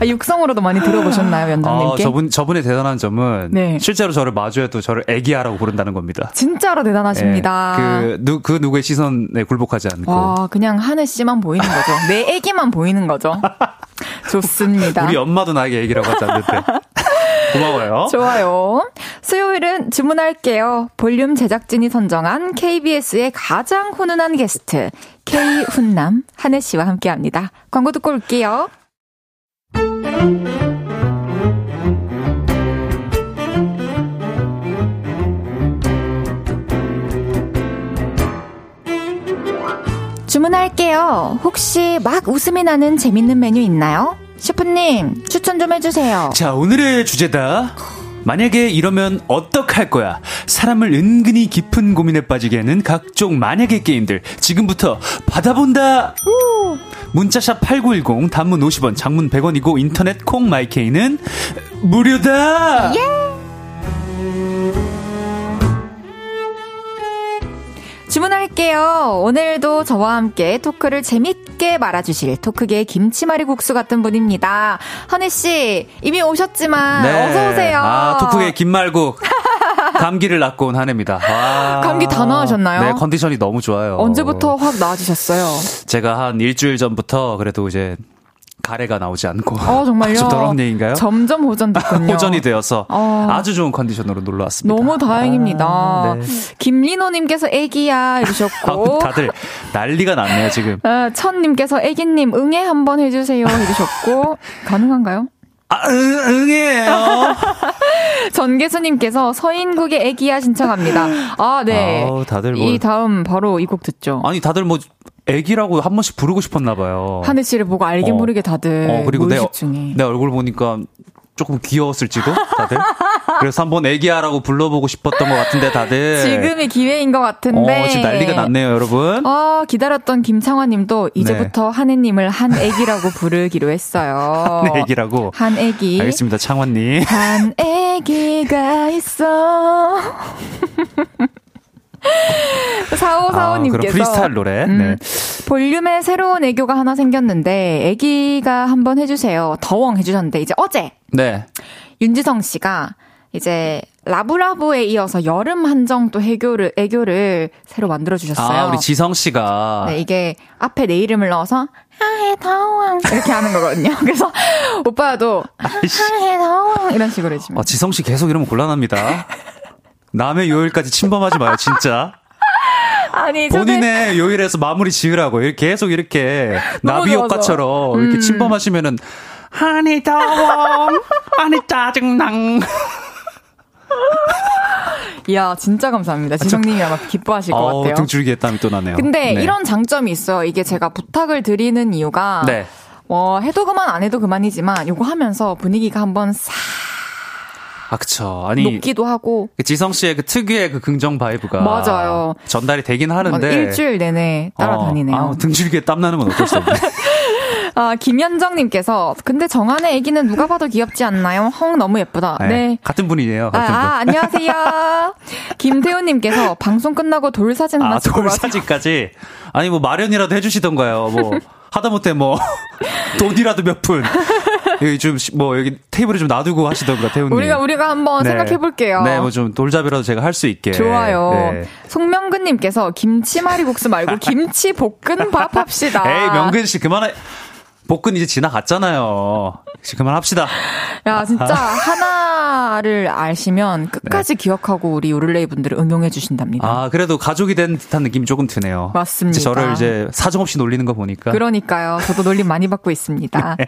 아, 육성으로도 많이 들어보셨나요, 연정님께? 어, 저분, 저분의 대단한 점은 네. 실제로 저를 마주해도 저를 애기야라고 부른다는 겁니다. 진짜로 대단하십니다. 예, 그, 누, 그 누구의 시선에 굴복하지 않고. 와, 그냥 하늘 씨만 보이는 거죠. 내 애기만 보이는 거죠. 좋습니다. 우리 엄마도 나에게 애기라고 하지 않는데. 고마워요. 좋아요. 수요일은 주문할게요. 볼륨 제작진이 선정한 KBS의 가장 훈훈한 게스트, K훈남 한혜 씨와 함께 합니다. 광고 듣고 올게요. 주문할게요. 혹시 막 웃음이 나는 재밌는 메뉴 있나요? 셰프님, 추천 좀 해주세요. 자, 오늘의 주제다. 만약에 이러면 어떡할 거야? 사람을 은근히 깊은 고민에 빠지게 하는 각종 만약의 게임들 지금부터 받아본다. 문자샵 8910 단문 50원, 장문 100원이고 인터넷 콩 마이케이는 무료다. 주문할게요. 오늘도 저와 함께 토크를 재밌게 말아주실 토크계의 김치말이 국수 같은 분입니다. 허니 씨, 이미 오셨지만 어서 오세요. 아, 토크의 김말국. 감기를 낳고 온 한 해입니다. 와. 감기 다 나으셨나요? 네, 컨디션이 너무 좋아요. 언제부터 확 나아지셨어요? 제가 한 일주일 전부터 그래도 이제 가래가 나오지 않고. 어, 정말요? 좀 더러운 얘기인가요? 점점 호전됐군요. 호전이 되어서 어. 아주 좋은 컨디션으로 놀러 왔습니다. 너무 다행입니다. 아, 네. 김리노님께서 애기야 이러셨고. 다들 난리가 났네요, 지금. 어, 천님께서 애기님 응애 한번 해주세요 해주셨고 가능한가요? 아, 응, 응해요. 전계수님께서 서인국의 애기야 신청합니다. 아, 네. 아우, 다들 뭐- 이 다음 바로 이 곡 듣죠. 아니, 다들 뭐, 애기라고 한 번씩 부르고 싶었나 봐요. 하늘 씨를 보고 알게 어. 모르게 다들 어, 그리고 내. 내 얼굴 보니까 조금 귀여웠을지도, 다들. 그래서 한번 애기야라고 불러보고 싶었던 것 같은데, 다들. 지금이 기회인 것 같은데. 어, 지금 난리가 났네요, 여러분. 어, 기다렸던 김창환님도 이제부터 한애님을 한 애기라고 부르기로 했어요. 네, 애기라고. 한 애기. 알겠습니다, 창환님. 한 애기가 있어. 4545님께서 아, 프리스타일 노래. 음, 네. 볼륨에 새로운 애교가 하나 생겼는데 애기가 한번 해주세요. 더왕 해주셨는데 이제 어제 네. 윤지성 씨가 이제 라브라브에 이어서 여름 한정 또 애교를 애교를 새로 만들어 주셨어요. 아, 우리 지성 씨가. 네, 이게 앞에 내 이름을 넣어서 하해 더왕 이렇게 하는 거거든요. 그래서 오빠도. 하해 더왕 이런 식으로 해주면 아, 지성 씨 계속 이러면 곤란합니다. 남의 요일까지 침범하지 마요, 진짜. 아니 본인의 요일에서 마무리 지으라고. 이렇게 계속 이렇게 나비. 효과처럼 이렇게 음. 침범하시면은 아니 더워, 아니 짜증낭. 이야 진짜 감사합니다. 지성님이 아마 기뻐하실 것 어우, 같아요. 등줄기에 땀이 또 나네요. 근데 네. 이런 장점이 있어요. 이게 제가 부탁을 드리는 이유가 네. 뭐 해도 그만 안 해도 그만이지만 요거 하면서 분위기가 한번 싹 아, 그쵸. 아니. 높기도 하고 그 지성 씨의 그 특유의 그 긍정 vibe가 맞아요. 전달이 되긴 뭐 하는데 일주일 내내 따라다니네요. 어, 아, 등줄기에 땀 나는 건 어쩔 수 없네. 아, 김현정님께서 근데 정한해 애기는 누가 봐도 귀엽지 않나요? 헝 너무 예쁘다. 네. 같은 분이에요. 아, 같은 분. 아, 안녕하세요. 김태훈님께서 방송 끝나고 돌 사진 하나 아, 찍고 돌. 사진까지? 아니, 뭐, 마련이라도 해주시던가요. 뭐, 하다못해 뭐, 돈이라도 몇 푼. 여기 좀, 시- 뭐, 여기 테이블에 좀 놔두고 하시던가, 태훈님. 우리가 우리가 한번 네. 생각해 볼게요. 네, 뭐 좀 돌잡이라도 제가 할 수 있게. 좋아요. 네. 송명근님께서 김치말이국수 말고 김치 볶음밥 합시다. 에이, 명근 씨, 그만해. 복근 이제 지나갔잖아요. 이제 그만 합시다. 야, 진짜 하나 를 아시면 끝까지 기억하고 우리 요를레이 분들을 응용해 주신답니다. 네. 아, 그래도 가족이 된 듯한 느낌이 조금 드네요. 맞습니다. 이제 저를 이제 사정없이 놀리는 거 보니까. 그러니까요. 저도 놀림 많이 받고 있습니다. 네.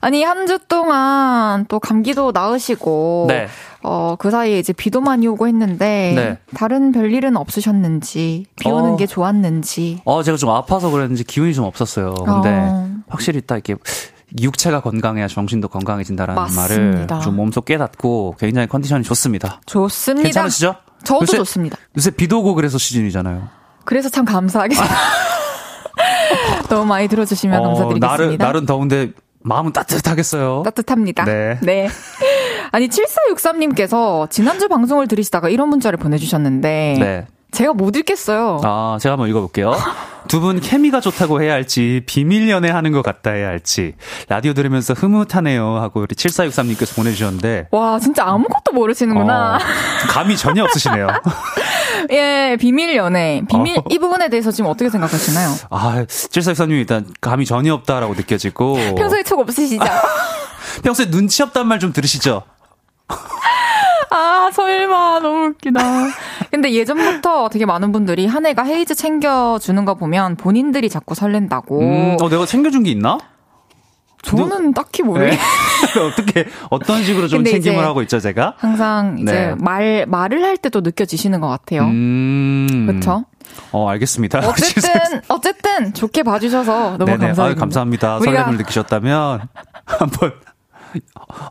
아니, 한 주 동안 또 감기도 나으시고, 네. 어, 그 사이에 이제 비도 많이 오고 했는데, 네. 다른 별일은 없으셨는지, 비 오는 어. 게 좋았는지. 어, 제가 좀 아파서 그랬는지 기운이 좀 없었어요. 근데 어. 확실히 딱 이렇게 육체가 건강해야 정신도 건강해진다라는 맞습니다. 말을 좀 몸소 깨닫고 굉장히 컨디션이 좋습니다. 좋습니다. 괜찮으시죠? 저도 요새- 좋습니다. 요새 비도 오고 그래서 시즌이잖아요. 그래서 참 감사하게. 너무 많이 들어주시면 감사드리겠습니다. 날은, 날은 더운데 마음은 따뜻하겠어요. 따뜻합니다. 네. 아니, 7463님께서 지난주 방송을 들으시다가 이런 문자를 보내주셨는데. 네. 제가 못 읽겠어요. 아, 제가 한번 읽어볼게요. 두 분 케미가 좋다고 해야 할지, 비밀 연애하는 것 같다 해야 할지, 라디오 들으면서 흐뭇하네요 하고 우리 7463님께서 보내주셨는데. 와, 진짜 아무것도 모르시는구나. 어, 감이 전혀 없으시네요. 예, 비밀 연애. 비밀, 어. 이 부분에 대해서 지금 어떻게 생각하시나요? 아, 7463님 일단 감이 전혀 없다라고 느껴지고. 평소에 촉 없으시죠? 평소에 눈치 없단 말 좀 들으시죠? 아, 설마. 너무 웃기다. 근데 예전부터 되게 많은 분들이 한 해가 헤이즈 챙겨주는 거 보면 본인들이 자꾸 설렌다고. 음, 어, 내가 챙겨준 게 있나? 저는 딱히 모르겠 네. 어떻게, 어떤 식으로 좀 챙김을 하고 있죠, 제가? 항상 이제 네. 말, 말을 할 때도 느껴지시는 것 같아요. 음. 그쵸? 어, 알겠습니다. 어쨌든, 어쨌든 좋게 봐주셔서 너무 네네. 감사합니다. 아유, 감사합니다. 설렘을 느끼셨다면 한번 어,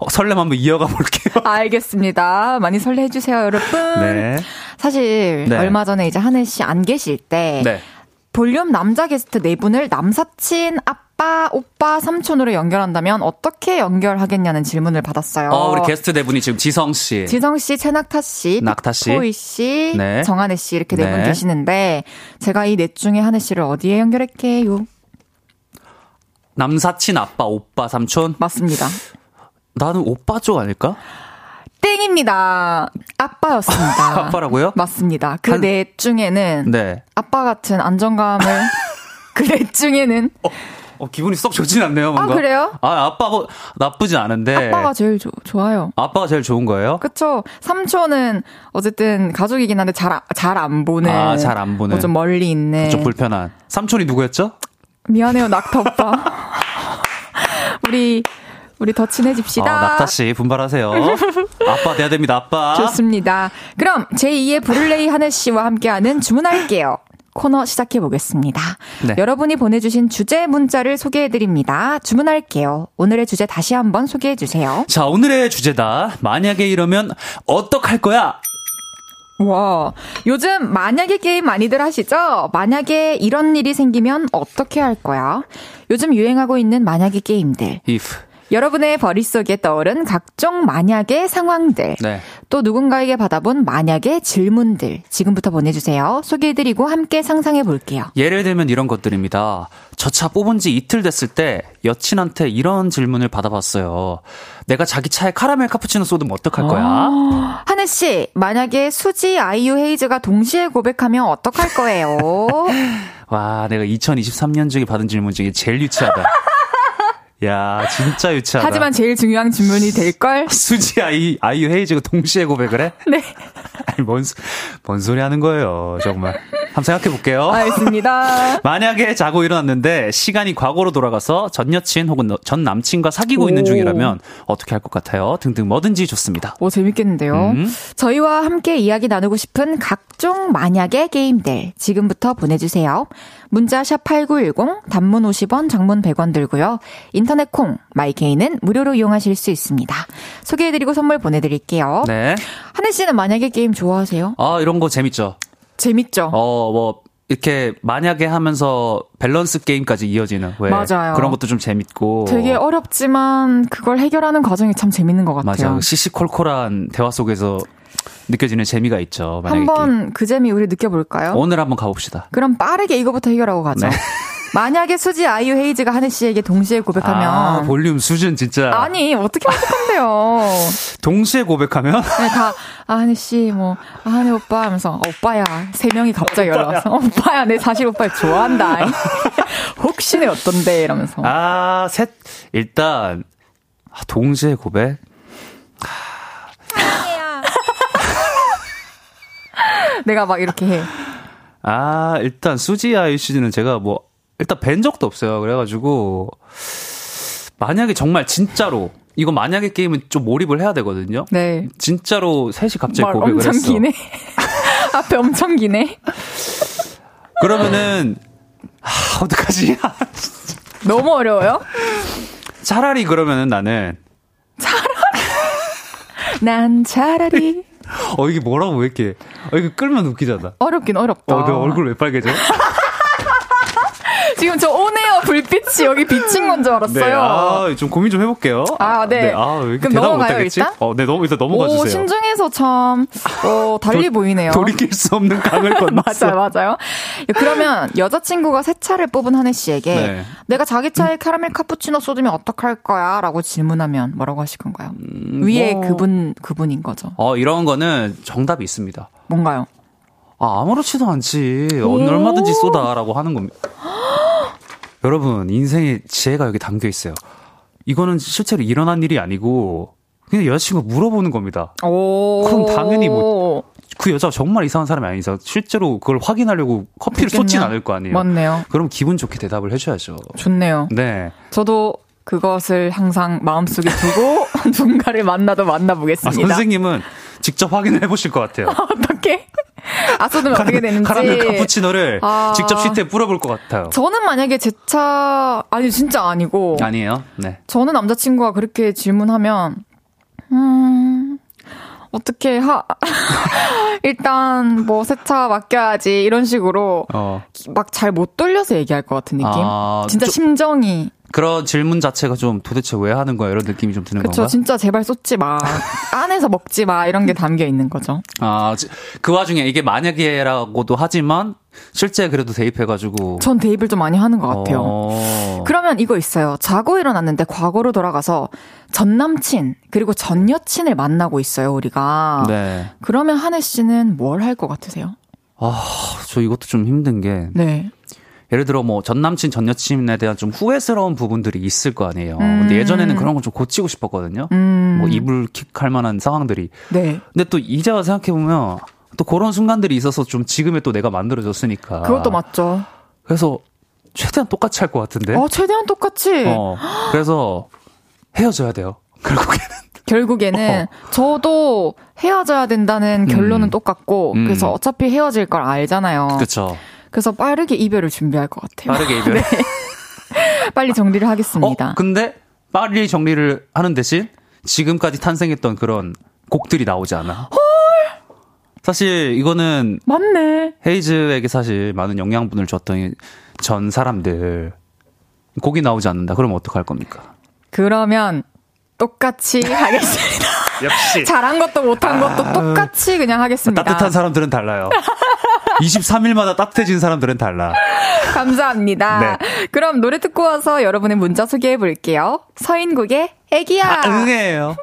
설렘 한번 이어가 볼게요. 알겠습니다. 많이 설레해 주세요, 여러분. 네. 사실, 네. 얼마 전에 이제 한혜 씨 안 계실 때, 네. 볼륨 남자 게스트 네 분을 남사친, 아빠, 오빠, 삼촌으로 연결한다면 어떻게 연결하겠냐는 질문을 받았어요. 어, 우리 게스트 네 분이 지금 지성 씨. 지성 씨, 최낙타 씨, 낙타 씨. 토이 씨, 네. 정한혜 씨 이렇게 네분 네. 계시는데 제가 이 넷 중에 한혜 씨를 어디에 연결할게요? 남사친 아빠, 오빠, 삼촌. 맞습니다. 나는 오빠 쪽 아닐까? 땡입니다. 아빠였습니다. 아빠라고요? 맞습니다. 그 한- 넷 중에는 네. 아빠 같은 안정감을 그넷 중에는 어, 기분이 썩 좋진 않네요, 뭔가. 아, 그래요? 아, 아빠 뭐 나쁘지 않은데. 아빠가 제일 조- 좋아요. 아빠가 제일 좋은 거예요? 그쵸. 삼촌은 어쨌든 가족이긴 한데 잘, 잘 안 보는. 아, 잘 안 보는. 뭐 좀 멀리 있는. 좀 불편한. 삼촌이 누구였죠? 미안해요, 낙타 오빠. 우리, 우리 더 친해집시다. 아, 낙타 씨 분발하세요. 아빠 돼야 됩니다, 아빠. 좋습니다. 그럼 제2의 브룰레이 한혜 씨와 함께하는 주문할게요. 코너 시작해 보겠습니다. 네. 여러분이 보내주신 주제 문자를 소개해 드립니다. 주문할게요. 오늘의 주제 다시 한번 소개해 주세요. 자, 오늘의 주제다. 만약에 이러면 어떡할 거야? 와, 요즘 만약에 게임 많이들 하시죠? 만약에 이런 일이 생기면 어떻게 할 거야? 요즘 유행하고 있는 만약에 게임들. if. 여러분의 머릿속에 떠오른 각종 만약의 상황들. 네. 또 누군가에게 받아본 만약의 질문들. 지금부터 보내주세요. 소개해드리고 함께 상상해 볼게요. 예를 들면 이런 것들입니다. 저 차 뽑은 지 이틀 됐을 때 여친한테 이런 질문을 받아봤어요. 내가 자기 차에 카라멜 카푸치노 쏟으면 어떡할 거야? 하늘 씨, 만약에 수지, 아이유, 헤이즈가 동시에 고백하면 어떡할 거예요? 와, 내가 2023년 중에 받은 질문 중에 제일 유치하다. 야, 진짜 유치하다. 하지만 제일 중요한 질문이 될걸? 수지 아이 아이유 헤이즈가 동시에 고백을 해? 네. 아니 뭔, 소- 뭔 소리 하는 거예요, 정말. 한번 생각해 볼게요. 알겠습니다. 만약에 자고 일어났는데 시간이 과거로 돌아가서 전 여친 혹은 너- 전 남친과 사귀고 있는 오. 중이라면 어떻게 할 것 같아요? 등등 뭐든지 좋습니다. 오, 재밌겠는데요. 음. 저희와 함께 이야기 나누고 싶은 각종 만약의 게임들 지금부터 보내주세요. 문자 샵 8910 단문 50원 장문 100원 들고요. 인터넷 콩 마이케이는 무료로 이용하실 수 있습니다. 소개해 드리고 선물 보내 드릴게요. 네. 한혜 씨는 만약에 게임 좋아하세요? 아, 이런 거 재밌죠? 재밌죠? 어, 뭐, 이렇게 만약에 하면서 밸런스 게임까지 이어지는 왜 맞아요. 그런 것도 좀 재밌고 되게 어렵지만 그걸 해결하는 과정이 참 재밌는 것 같아요. 맞아 시시콜콜한 대화 속에서 느껴지는 재미가 있죠. 한번 그 재미 우리 느껴볼까요? 오늘 한번 가봅시다. 그럼 빠르게 이거부터 해결하고 가죠. 네. 만약에 수지, 아이유, 헤이즈가 한혜 씨에게 동시에 고백하면 아, 볼륨 수준 진짜 아니 어떻게 어떡한데요? 동시에 고백하면 네, 다 아, 한혜 씨, 뭐 아, 한혜 오빠 하면서 어, 오빠야 세 명이 갑자기 연락와서 어, 오빠야, 내 사실 오빠 좋아한다. 혹시나 어떤데 이러면서 아, 셋 일단 아, 동시에 고백. 내가 막 이렇게 해. 아, 일단 수지 아이 씨는 제가 뭐 일단 뵌 적도 없어요. 그래가지고 만약에 정말 진짜로 이거 만약에 게임은 좀 몰입을 해야 되거든요. 네. 진짜로 셋이 갑자기 말 고백을 엄청 했어. 기네. 앞에 엄청 기네. 그러면은 아, 어떡하지? 너무 어려워요? 차라리 그러면은 나는 난 차라리 어 이게 뭐라고 왜 이렇게 어 이거 끌면 웃기잖아. 어렵긴 어렵다. 어, 내 얼굴 왜 빨개져? 지금 저 오네어 불빛이 여기 비친 건 줄 알았어요. 네, 아, 좀 고민 좀 해볼게요. 아, 네. 아, 왜 이렇게 그럼 대답을 넘어가요? 일단? 어, 네, 넘, 일단 넘어가 주세요. 오, 신중해서 참, 어, 달리 보이네요. 돌이킬 수 없는 강을 건넜어. 맞아요, 맞아요. 그러면 여자친구가 새 차를 뽑은 한혜 씨에게 네. 내가 자기 차에 카라멜 카푸치노 쏟으면 어떡할 거야? 라고 질문하면 뭐라고 하실 건가요? 위에 뭐. 그분, 그분인 거죠. 어, 이런 거는 정답이 있습니다. 뭔가요? 아, 아무렇지도 않지. 언- 얼마든지 쏟아라고 하는 겁니다. 여러분, 인생의 지혜가 여기 담겨 있어요. 이거는 실제로 일어난 일이 아니고, 그냥 여자친구가 물어보는 겁니다. 오. 그럼 당연히 뭐- 그 여자가 정말 이상한 사람이 아니죠. 실제로 그걸 확인하려고 커피를. 쏟진 않을 거 아니에요. 맞네요. 그럼 기분 좋게 대답을 해줘야죠. 좋네요. 네. 저도 그것을 항상 마음속에 두고 누군가를 만나도 아, 만나보겠습니다. 선생님은 직접 확인을 해보실 것 같아요. 어떻게? 아, 쏟으면 어떻게 되는지. 카라멜 카푸치노를 아. 직접 시트에 뿌려볼 것 같아요. 저는 만약에 제 차, 아니, 진짜 아니고. 아니에요? 네. 저는 남자친구가 그렇게 질문하면, 음, 어떻게 하, 일단 뭐 세차 맡겨야지, 이런 식으로 어. 막잘 못 돌려서 얘기할 것 같은 느낌? 아, 진짜 좀- 심정이. 그런 질문 자체가 좀 도대체 왜 하는 거야? 이런 느낌이 좀 드는 그쵸, 건가? 진짜 제발 쏟지 마. 안에서 먹지 마. 이런 게 담겨 있는 거죠. 아, 지- 그 와중에 이게 만약에라고도 하지만 실제 그래도 대입해가지고. 전 대입을 좀 많이 하는 것 같아요. 어. 그러면 이거 있어요. 자고 일어났는데 과거로 돌아가서 전 남친 그리고 전 여친을 만나고 있어요, 우리가. 네. 그러면 한혜 씨는 뭘 할 것 같으세요? 아, 저 이것도 좀 힘든 게 네. 예를 들어 뭐 전 남친 전 여친에 대한 좀 후회스러운 부분들이 있을 거 아니에요. 음. 근데 예전에는 그런 건좀 고치고 싶었거든요. 음. 뭐 이불 킥할 만한 상황들이. 네. 근데 또 이제 와서 생각해 보면 또 그런 순간들이 있어서 좀 지금의 또 내가 만들어졌으니까. 그것도 맞죠. 그래서 최대한 똑같이 할 것 같은데. 어, 최대한 똑같이. 네? 어. 그래서 헤어져야 돼요. 결국에는. 결국에는 어. 저도 헤어져야 된다는 결론은 음. 똑같고 음. 그래서 어차피 헤어질 걸 알잖아요. 그렇죠. 그래서 빠르게 이별을 준비할 것 같아요. 빠르게 이별. 빨리 정리를 하겠습니다. 어, 근데 빨리 정리를 하는 대신 지금까지 탄생했던 그런 곡들이 나오지 않아. 사실 이거는 맞네. 헤이즈에게 사실 많은 영양분을 줬던 전 사람들 곡이 나오지 않는다. 그러면 어떡할 겁니까? 그러면 똑같이 하겠습니다. 역시 잘한 것도 못한 것도 똑같이 그냥 하겠습니다. 따뜻한 사람들은 달라요. 23일마다 따뜻해진 사람들은 달라. 감사합니다. 네. 그럼 노래 듣고 와서 여러분의 문자 소개해 볼게요. 서인국의 애기야. 아, 응해요.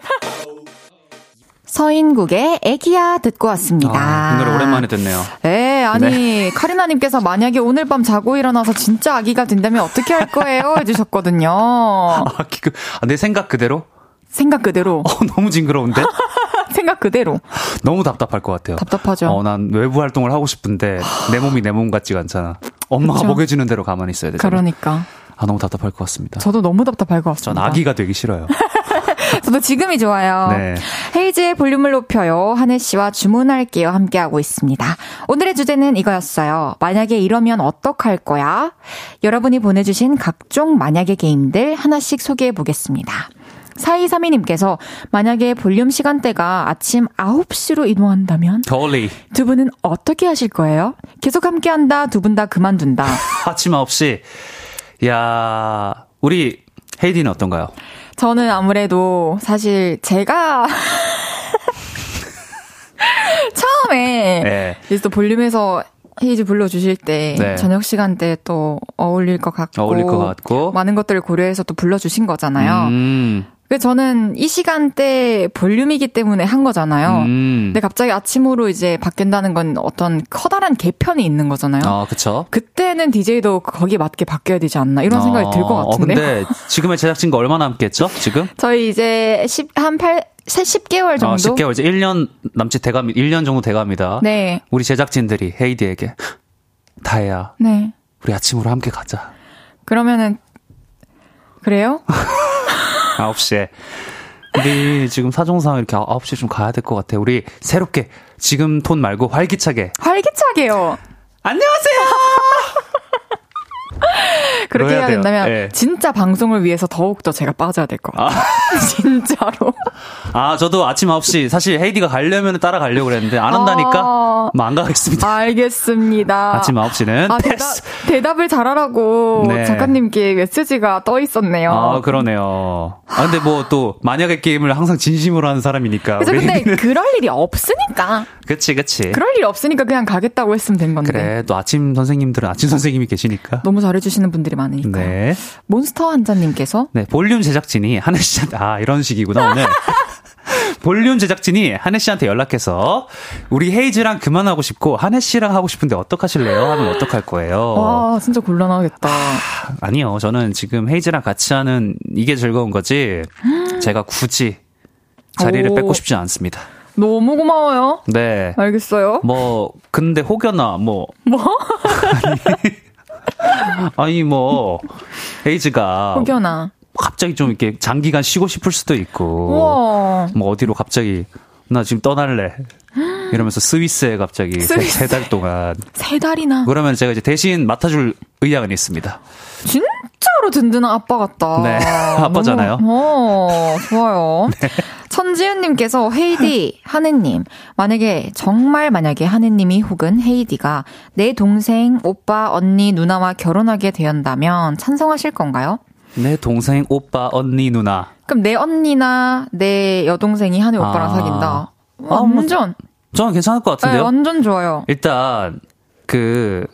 서인국의 애기야 듣고 왔습니다. 아, 그 노래 오랜만에 듣네요. 네, 아니 카리나님께서 만약에 오늘 밤 자고 일어나서 진짜 아기가 된다면 어떻게 할 거예요? 해주셨거든요. 아, 그, 아, 내 생각 그대로? 생각 그대로, 어, 너무 징그러운데? 생각 그대로. 너무 답답할 것 같아요. 답답하죠. 어, 난 외부 활동을 하고 싶은데 내 몸이 내 몸 같지가 않잖아. 엄마가 그쵸. 먹여주는 대로 가만히 있어야 되잖아. 그러니까 아, 너무 답답할 것 같습니다. 저도 너무 답답할 것전 같습니다. 아기가 되기 싫어요. 저도 지금이 좋아요. 네. 헤이즈의 볼륨을 높여요. 한혜 씨와 주문할게요. 함께하고 있습니다. 오늘의 주제는 이거였어요. 만약에 이러면 어떡할 거야? 여러분이 보내주신 각종 만약에 게임들 하나씩 소개해 보겠습니다. 4232님께서 만약에 볼륨 시간대가 아침 9시로 이동한다면 더리 두 분은 어떻게 하실 거예요? 계속 함께 한다. 두 분 다 그만둔다. 아침 9시. 야 우리 헤이디는 어떤가요? 저는 아무래도 사실 제가 처음에 네. 이제 또 볼륨에서 헤이즈 불러주실 때 네. 저녁 시간대 또 어울릴 것 같고 어울릴 것 같고. 많은 것들을 고려해서 또 불러주신 거잖아요. 음, 저는 이 시간대 볼륨이기 때문에 한 거잖아요. 음. 근데 갑자기 아침으로 이제 바뀐다는 건 어떤 커다란 개편이 있는 거잖아요. 아, 그쵸. 그때는 DJ도 거기에 맞게 바뀌어야 되지 않나 이런 생각이 들것 어, 같은데. 근데 지금의 제작진과 얼마나 함께했죠? 지금? 저희 이제 10, 한 8, 10개월 정도? 어, 10개월 이제 1년 남짓 돼갑니다. 1년 정도 돼갑니다. 네. 우리 제작진들이 헤이디에게 다혜야, 네. 우리 아침으로 함께 가자. 그러면은, 그래요? 9시에. 우리 지금 사정상 이렇게 9시에 좀 가야 될 것 같아. 우리 새롭게 지금 톤 말고 활기차게. 활기차게요. 안녕하세요! 그렇게 해야 돼요. 된다면 예. 진짜 방송을 위해서 더욱더 제가 빠져야 될 것 같아요. 진짜로. 아, 저도 아침 9시 사실 헤이디가 가려면 따라가려고 그랬는데 안 한다니까 아. 뭐안 가겠습니다. 알겠습니다. 아침 9시는 아, 패스. 대답, 대답을 잘하라고 네. 작가님께 메시지가 떠 있었네요. 아, 그러네요. 아, 근데 뭐 또 만약에 게임을 항상 진심으로 하는 사람이니까. 그래서 우리 근데. 그럴 일이 없으니까. 그치, 그치. 그럴 일이 없으니까 그냥 가겠다고 했으면 된 건데. 그래, 또 아침 선생님들은 아침 선생님이 계시니까. 너무 잘 해주시는 분들이 많으니까. 네. 몬스터 한자님께서 네, 볼륨 제작진이 한혜 씨한테, 아, 이런 식이구나, 오늘. 볼륨 제작진이 한혜 씨한테 연락해서 우리 헤이즈랑 그만하고 싶고 한혜 씨랑 하고 싶은데 어떡하실래요? 하면 어떡할 거예요? 와 진짜 곤란하겠다. 아 니요. 저는 지금 헤이즈랑 같이 하는 이게 즐거운 거지. 제가 굳이 자리를 오. 뺏고 싶지 않습니다. 너무 고마워요. 네. 알겠어요. 뭐 근데 혹여나 뭐 뭐? 아니 뭐 헤이즈가 혹여나. 갑자기 좀 이렇게 장기간 쉬고 싶을 수도 있고 우와. 뭐 어디로 갑자기 나 지금 떠날래 이러면서 스위스에 갑자기 스위스. 세달 동안 세 달이나. 그러면 제가 이제 대신 맡아줄 의향은 있습니다. 진 짜로 든든한 아빠 같다. 네, 아빠잖아요. 네. 너무, 어, 좋아요. 천지윤님께서 헤이디, 하느님, 만약에, 정말 만약에 하느님이 혹은 헤이디가 내 동생, 오빠, 언니, 누나와 결혼하게 되었다면 찬성하실 건가요? 내 동생 오빠 언니 누나 그럼 내 언니나 내 여동생이 하느 오빠랑 아. 사귄다. 아, 뭐, 완전. 저는 괜찮을 것 네, 같은데요. 완전 좋아요. 일단 그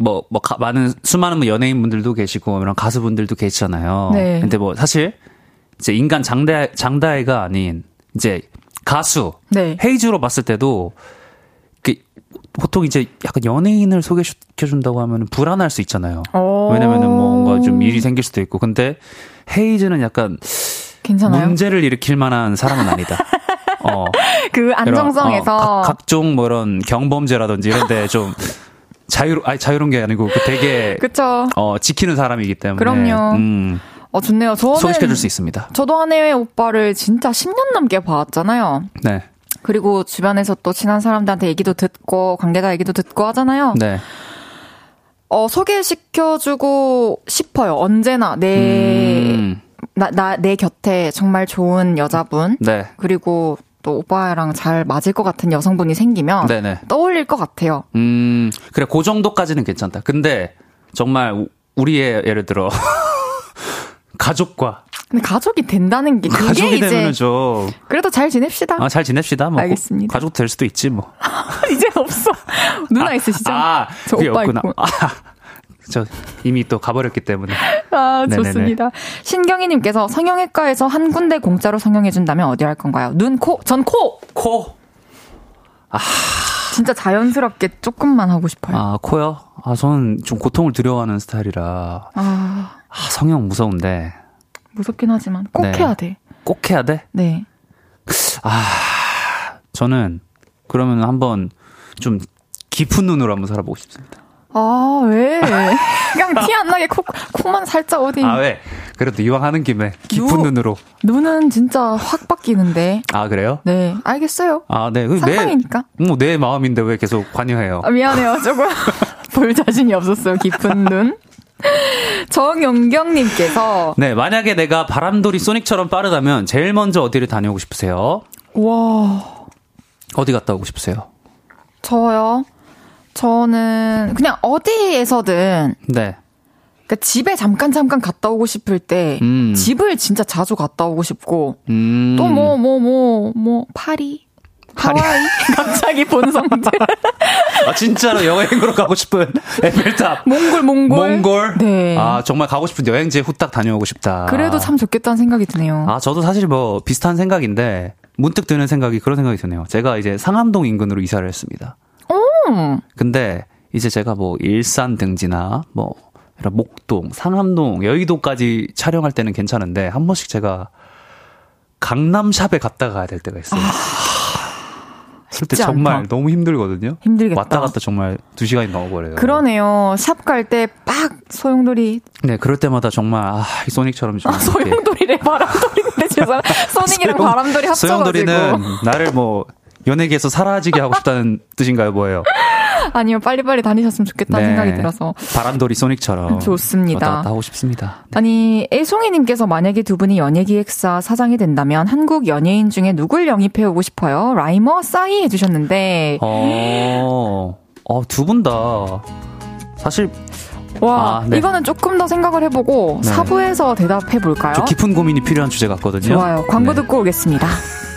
뭐, 뭐, 가- 많은, 수많은 뭐 연예인분들도 계시고, 이런 가수분들도 계시잖아요. 네. 근데 뭐, 사실, 이제 인간 장다, 장다해가 아닌, 이제, 가수, 네. 헤이즈로 봤을 때도, 그, 보통 이제 약간 연예인을 소개시켜준다고 하면 불안할 수 있잖아요. 오. 왜냐면은 뭔가 좀 일이 생길 수도 있고, 근데 헤이즈는 약간 괜찮아요? 문제를 일으킬 만한 사람은 아니다. 어. 그 이런, 안정성에서. 어, 각, 각종 뭐 이런 경범죄라든지 이런데 좀 자유로 아니 자유로운 게 아니고 그 되게 그쵸. 어 지키는 사람이기 때문에 그럼요. 음, 어, 좋네요. 저는. 소개시켜줄 수 있습니다. 저도 한해외 오빠를 진짜 10년 넘게 봐왔잖아요. 네, 그리고 주변에서 또 친한 사람들한테 얘기도 듣고 관계자 얘기도 듣고 하잖아요. 네, 어 소개시켜주고 싶어요. 언제나 내 음, 나 나 내 곁에 정말 좋은 여자분 네, 그리고 또 오빠랑 잘 맞을 것 같은 여성분이 생기면 네, 네. 떠올릴 것 같아요. 음, 그래 그 정도까지는 괜찮다. 근데 정말 우- 우리의 예를 들어 가족과 근데 가족이 된다는 게 그게 가족이 이제 되면은 좀 그래도 잘 지냅시다. 아, 잘 지냅시다. 뭐 알겠습니다. 가족 될 수도 있지 뭐. 이제 없어. 누나 있으시죠? 아, 저 오빠 없구나. 있고. 아, 저 이미 또 가버렸기 때문에. 아, 네네네. 좋습니다. 신경희님께서 성형외과에서 한 군데 공짜로 성형해준다면 어디 할 건가요? 눈, 코, 전 코! 코. 진짜 자연스럽게 조금만 하고 싶어요. 아, 코요? 아, 저는 좀 고통을 두려워하는 스타일이라. 아, 아, 성형 무서운데. 무섭긴 하지만 꼭 네. 해야 돼. 꼭 해야 돼? 네. 저는 그러면 한번 좀 깊은 눈으로 한번 살아보고 싶습니다. 아, 왜? 그냥 티 안 나게 코, 코만 살짝 어디. 아, 왜? 그래도 이왕 하는 김에 깊은 누- 눈으로. 눈은 진짜 확 바뀌는데. 아, 그래요? 네, 알겠어요. 아, 네. 그 내, 상상이니까. 뭐, 내 마음인데 왜 계속 관여해요? 아, 미안해요. 조금 볼 자신이 없었어요. 깊은 눈. 정영경님께서 네, 만약에 내가 바람돌이 소닉처럼 빠르다면 제일 먼저 어디를 다녀오고 싶으세요? 와 어디 갔다 오고 싶으세요? 저요. 저는 그냥 어디에서든 네. 그러니까 집에 잠깐 잠깐 갔다 오고 싶을 때 음. 집을 진짜 자주 갔다 오고 싶고 음. 또뭐 뭐 뭐뭐 파리 하와이 갑자기 본성들 아, 진짜로 여행으로 가고 싶은 에펠탑. 몽골 몽골 몽골? 네. 아, 정말 가고 싶은 여행지에 후딱 다녀오고 싶다. 그래도 참 좋겠다는 생각이 드네요. 아, 저도 사실 뭐 비슷한 생각인데 문득 드는 생각이 그런 생각이 드네요. 제가 이제 상암동 인근으로 이사를 했습니다. 음. 근데 이제 제가 뭐 일산 등지나 뭐 이런 목동, 상암동, 여의도까지 촬영할 때는 괜찮은데 한 번씩 제가 강남샵에 갔다 가야 될 때가 있어요. 그때 쉽지 정말 않다. 너무 힘들거든요. 힘들겠다. 왔다 갔다 정말 두 시간이 넘어버려요. 그러네요. 샵 갈 때 빡 소용돌이 네, 그럴 때마다 정말 아, 이 소닉처럼 좀 아, 소용돌이래 바람돌이인데 죄송 소닉이랑 소용- 바람돌이 합쳐가지고 소용돌이는 나를 뭐 연예계에서 사라지게 하고 싶다는 뜻인가요, 뭐예요? 아니요, 빨리빨리 다니셨으면 좋겠다는 네. 생각이 들어서. 바람돌이 소닉처럼 좋습니다. 왔다 갔다 하고 싶습니다. 아니, 애송이님께서 만약에 두 분이 연예기획사 사장이 된다면 한국 연예인 중에 누굴 영입해오고 싶어요? 라이머, 싸이 해주셨는데. 어, 어, 두 분 다. 사실, 와, 아, 네. 이거는 조금 더 생각을 해보고 네. 사부에서 대답해볼까요? 좀 깊은 고민이 필요한 주제 같거든요. 좋아요. 광고 네. 듣고 오겠습니다.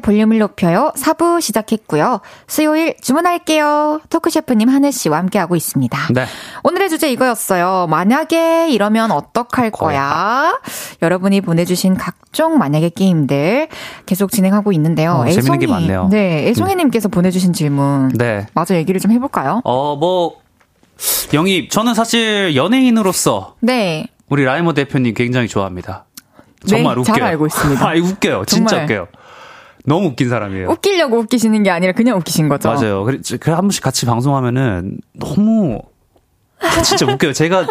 볼륨을 높여요. 4부 시작했고요. 수요일 주문할게요. 토크셰프님 한해 씨와 함께하고 있습니다. 네. 오늘의 주제 이거였어요. 만약에 이러면 어떡할 거야? 여러분이 보내주신 각종 만약에 게임들 계속 진행하고 있는데요. 어, 재밌는 게 애송이- 많네요. 네, 애송이님께서 보내주신 질문. 네. 마저 얘기를 좀 해볼까요? 어, 뭐, 영입. 저는 사실 연예인으로서 네. 우리 라이머 대표님 굉장히 좋아합니다. 정말 네, 웃겨요. 잘 알고 있습니다. 아, 웃겨요. 진짜 정말. 웃겨요. 너무 웃긴 사람이에요. 웃기려고 웃기시는 게 아니라 그냥 웃기신 거죠? 맞아요. 그래, 그래 한 번씩 같이 방송하면은 너무 진짜 웃겨요. 제가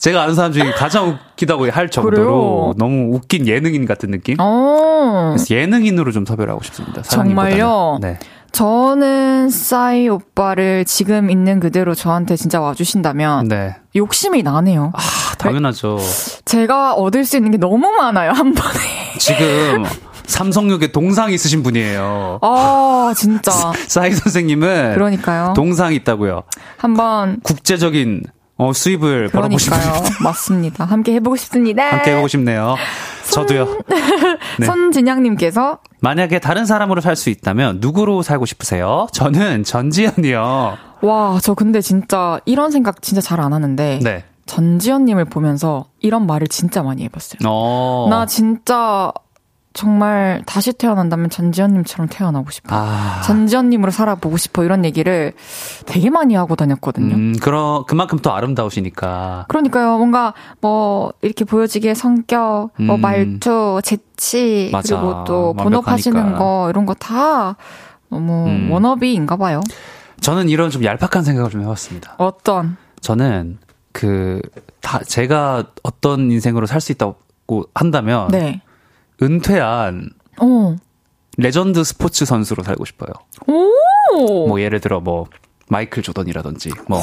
제가 아는 사람 중에 가장 웃기다고 할 정도로 그래요? 너무 웃긴 예능인 같은 느낌. 어. 예능인으로 좀 섭외를 하고 싶습니다. 정말요? 네. 저는 싸이 오빠를 지금 있는 그대로 저한테 진짜 와주신다면 네. 욕심이 나네요. 아, 당연하죠. 제가 얻을 수 있는 게 너무 많아요, 한 번에. 지금 삼성역에 동상 있으신 분이에요. 아, 진짜. 싸이 선생님은 그러니까요. 동상이 있다고요. 한번 국제적인 어, 수입을 벌어보고. 싶습니다. 맞습니다. 함께 해보고 싶습니다. 함께 해보고 싶네요. 저도요. 네. 손진양님께서 만약에 다른 사람으로 살 수 있다면 누구로 살고 싶으세요? 저는 전지현이요. 와, 저 근데 진짜 이런 생각 진짜 잘 안 하는데 네. 전지현님을 보면서 이런 말을 진짜 많이 해봤어요. 어. 나 진짜 정말 다시 태어난다면 전지현님처럼 태어나고 싶어. 아. 전지현님으로 살아보고 싶어 이런 얘기를 되게 많이 하고 다녔거든요. 음, 그러, 그만큼 또 아름다우시니까. 그러니까요, 뭔가 뭐 이렇게 보여지기에 성격, 뭐 음. 말투, 재치 맞아. 그리고 또. 본업하시는 거 이런 거 다 너무 음. 워너비인가 봐요. 저는 이런 좀 얄팍한 생각을 좀 해봤습니다. 어떤 저는 그, 다, 제가 어떤 인생으로 살 수 있다고 한다면. 네. 은퇴한 어. 레전드 스포츠 선수로 살고 싶어요. 오. 뭐 예를 들어 뭐 마이클 조던이라든지 뭐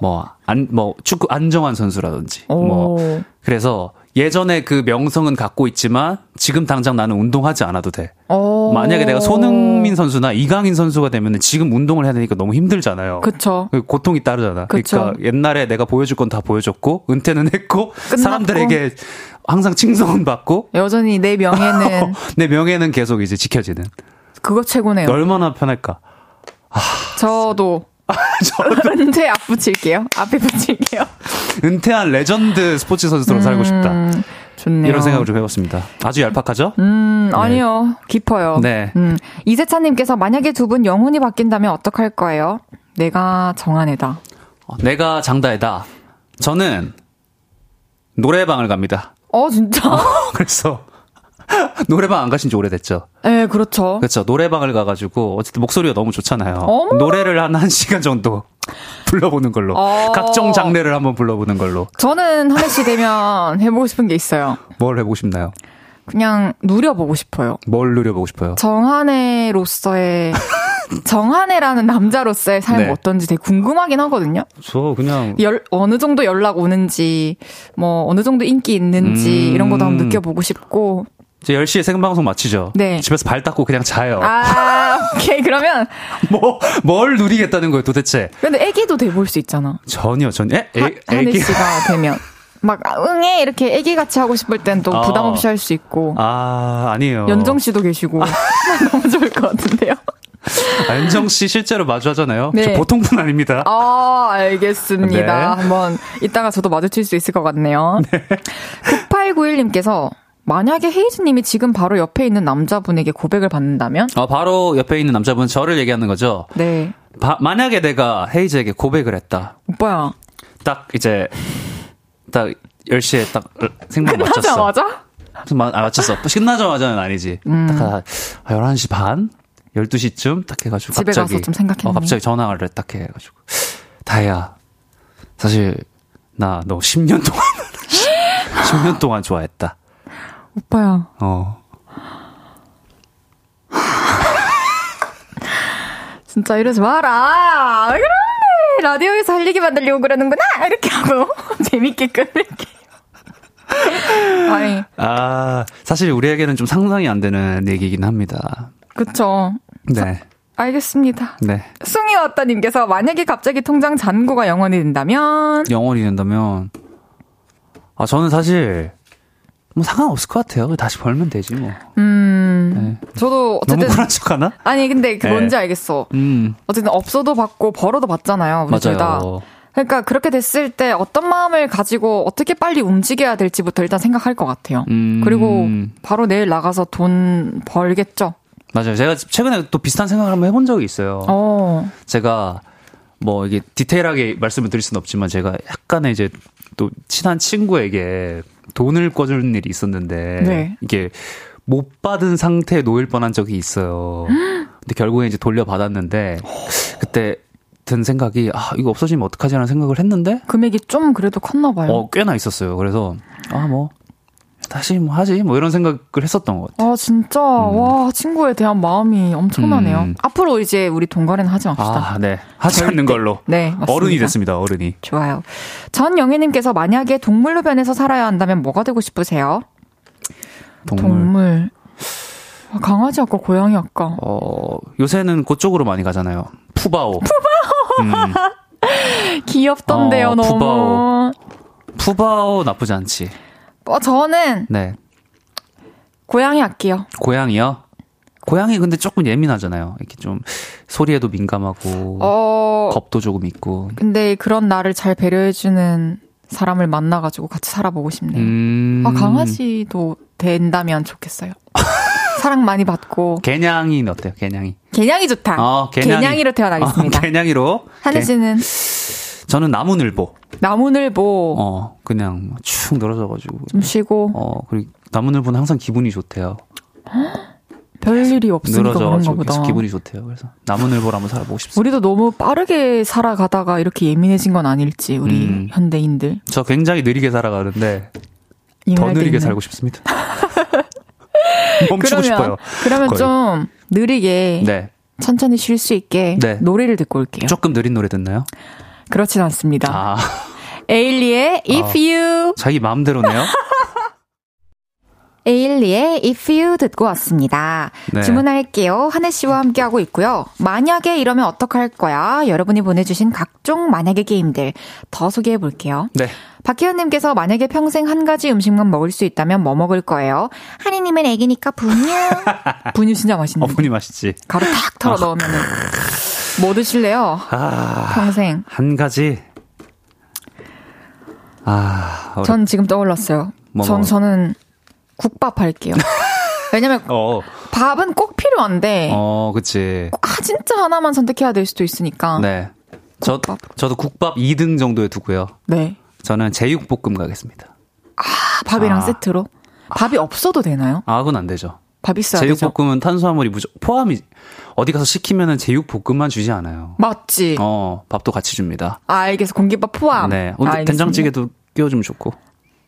뭐 안 뭐 축구 안정환 선수라든지 뭐 오. 그래서 예전에 그 명성은 갖고 있지만 지금 당장 나는 운동하지 않아도 돼. 오. 만약에 내가 손흥민 선수나 이강인 선수가 되면 지금 운동을 해야 되니까 너무 힘들잖아요. 그쵸. 그 고통이 따르잖아. 그쵸. 그러니까 옛날에 내가 보여줄 건 다 보여줬고 은퇴는 했고 끝났고. 사람들에게 항상 칭송은 받고 여전히 내 명예는 내 명예는 계속 이제 지켜지는. 그거 최고네요. 얼마나 편할까. 저도 은퇴 앞 붙일게요. 앞에 붙일게요. 은퇴한 레전드 스포츠 선수로 살고 싶다. 음, 좋네요. 이런 생각을 좀 해봤습니다. 아주 얄팍하죠? 음, 아니요. 깊어요. 네. 음, 이세찬님께서 만약에 두 분 영혼이 바뀐다면 어떡할 거예요? 내가 정한애다. 어, 내가 장다혜다. 저는 노래방을 갑니다. 어, 진짜? 그래서 노래방 안 가신 지 오래됐죠. 네, 그렇죠. 그렇죠. 노래방을 가가지고 어쨌든 목소리가 너무 좋잖아요. 어머. 노래를 한 1시간 정도 불러보는 걸로. 어. 각종 장르를 한번 불러보는 걸로. 저는 한혜 씨 되면 해보고 싶은 게 있어요. 뭘 해보고 싶나요? 그냥 누려보고 싶어요. 뭘 누려보고 싶어요? 정한애로서의 정한애라는 남자로서의 삶 네. 어떤지 되게 궁금하긴 하거든요. 저 그냥 열, 어느 정도 연락 오는지, 뭐, 어느 정도 인기 있는지, 음. 이런 것도 한번 느껴보고 싶고. 이제 10시에 생방송 마치죠. 네. 집에서 발 닦고 그냥 자요. 아, 오케이. 그러면, 뭐, 뭘 누리겠다는 거예요, 도대체? 근데 애기도 돼볼 수 있잖아. 전혀, 전혀. 에? 애, 애기. 씨가 되면. 막, 아, 응애! 이렇게 애기 같이 하고 싶을 땐또 어. 부담 없이 할수 있고. 아, 아니에요. 연정 씨도 계시고. 너무 좋을 것 같은데요. 안정 씨 실제로 마주하잖아요. 네. 저 보통 분 아닙니다. 아, 알겠습니다. 네. 한번 이따가 저도 마주칠 수 있을 것 같네요. 9891님께서 만약에 헤이즈님이 지금 바로 옆에 있는 남자분에게 고백을 받는다면? 어, 바로 옆에 있는 남자분 저를 얘기하는 거죠. 네. 바- 만약에 내가 헤이즈에게 고백을 했다. 오빠야. 딱 이제 딱 10시에 딱 생방 맞췄어. 끝나자마자? 마- 아, 맞췄어. 끝나자마자는 아니지. 음. 딱한 11시 반? 12시쯤 딱 해가지고 집에 갑자기. 가서 좀 생각했니? 어, 갑자기 전화를 딱 해가지고. 다혜야. 사실, 나 너 10년 동안, 10년 동안 좋아했다. 오빠야. 어. 진짜 이러지 마라. 왜 그러는데? 라디오에서 할 얘기 만들려고 그러는구나. 이렇게 하고 재밌게 끊을게요. 아니, 아, 사실 우리에게는 좀 상상이 안 되는 얘기긴 합니다. 그쵸. 네. 알겠습니다. 네. 숭이 왔다님께서 만약에 갑자기 통장 잔고가 영원이 된다면 영원히 된다면, 아, 저는 사실, 뭐 상관없을 것 같아요. 다시 벌면 되지, 뭐. 음 저도 너무 어쨌든 쿨한 척 하나? 아니 근데 그 네. 뭔지 알겠어. 음. 어쨌든 없어도 받고 벌어도 받잖아요. 우리 둘 다. 맞아요. 그러니까 그렇게 됐을 때 어떤 마음을 가지고 어떻게 빨리 움직여야 될지부터 일단 생각할 것 같아요. 음. 그리고 바로 내일 나가서 돈 벌겠죠. 맞아요. 제가 최근에 또 비슷한 생각을 한번 해본 적이 있어요. 어. 제가 뭐 이게 디테일하게 말씀을 드릴 수는 없지만 제가 약간의 이제 또 친한 친구에게 돈을 꿔주는 일이 있었는데 네. 이게 못 받은 상태에 놓일 뻔한 적이 있어요. 근데 결국에 이제 돌려받았는데 그때 든 생각이 아 이거 없어지면 어떡하지라는 생각을 했는데 금액이 좀 그래도 컸나 봐요. 어 꽤나 있었어요. 그래서 아 뭐 다시 뭐 하지 뭐 이런 생각을 했었던 것 같아요. 아 진짜 와 친구에 대한 마음이 엄청나네요. 음. 앞으로 이제 우리 동거래는 하지 맙시다. 아, 네. 하지 않는 걸로. 네, 맞습니다. 어른이 됐습니다, 어른이. 좋아요. 전영애님께서 만약에 동물로 변해서 살아야 한다면 뭐가 되고 싶으세요? 동물. 동물. 아, 강아지 아까 고양이 아까. 어, 요새는 그쪽으로 많이 가잖아요. 푸바오. 푸바오! 귀엽던데요, 어, 너무. 푸바오. 푸바오 나쁘지 않지. 어, 저는 네. 고양이 할게요. 고양이요? 고양이 근데 조금 예민하잖아요. 이렇게 좀 소리에도 민감하고 어, 겁도 조금 있고. 근데 그런 나를 잘 배려해주는 사람을 만나가지고 같이 살아보고 싶네요. 음. 아, 강아지도 된다면 좋겠어요. 사랑 많이 받고. 개냥이는 어때요? 개냥이. 개냥이 좋다. 어, 개냥이. 로 태어나겠습니다. 어, 개냥이로. 하늘 개- 저는 나무늘보. 나무늘보 어, 그냥 축 늘어져가지고. 좀 쉬고 어, 그리고 나무늘보는 항상 기분이 좋대요. 별일이 없으니까 늘어져가지고. 계속 기분이 좋대요. 그래서 나무늘보로 한번 살아보고 싶습니다. 우리도 너무 빠르게 살아가다가 이렇게 예민해진 건 아닐지 우리 음. 현대인들 저 굉장히 느리게 살아가는데 더 느리게 있는. 살고 싶습니다. 멈추고 그러면 싶어요. 그러면 거의. 좀 느리게 네. 천천히 쉴 수 있게 네. 노래를 듣고 올게요. 조금 느린 노래 듣나요? 그렇진 않습니다. 아, 에일리의 If 아. You 자기 마음대로네요. 에일리의 If You 듣고 왔습니다. 네. 주문할게요. 한혜 씨와 함께하고 있고요. 만약에 이러면 어떡할 거야? 여러분이 보내주신 각종 만약에 게임들 더 소개해 볼게요. 네. 박희연님께서 만약에 평생 한 가지 음식만 먹을 수 있다면 뭐 먹을 거예요? 한이님은 애기니까 분유. 분유 진짜 맛있는데. 어분이 맛있지. 가루 탁 털어 넣으면은. 뭐 드실래요? 아, 평생. 한 가지. 아, 어렵... 전 지금 떠올랐어요. 뭐 전, 먹어? 저는 국밥 할게요. 왜냐면 어, 밥은 꼭 필요한데, 어, 그치. 아, 진짜 하나만 선택해야 될 수도 있으니까. 네. 저, 국밥. 저도 국밥 2등 정도에 두고요. 네. 저는 제육볶음 가겠습니다. 아, 밥이랑 아. 세트로. 밥이 없어도 되나요? 아, 그건 안 되죠. 밥 있어야. 제육볶음은 탄수화물이 무조 포함이 어디 가서 시키면은 제육볶음만 주지 않아요. 맞지? 어, 밥도 같이 줍니다. 아, 알겠어. 공깃밥 포함. 네. 오늘 알겠습니다. 된장찌개도 끼워주면 좋고.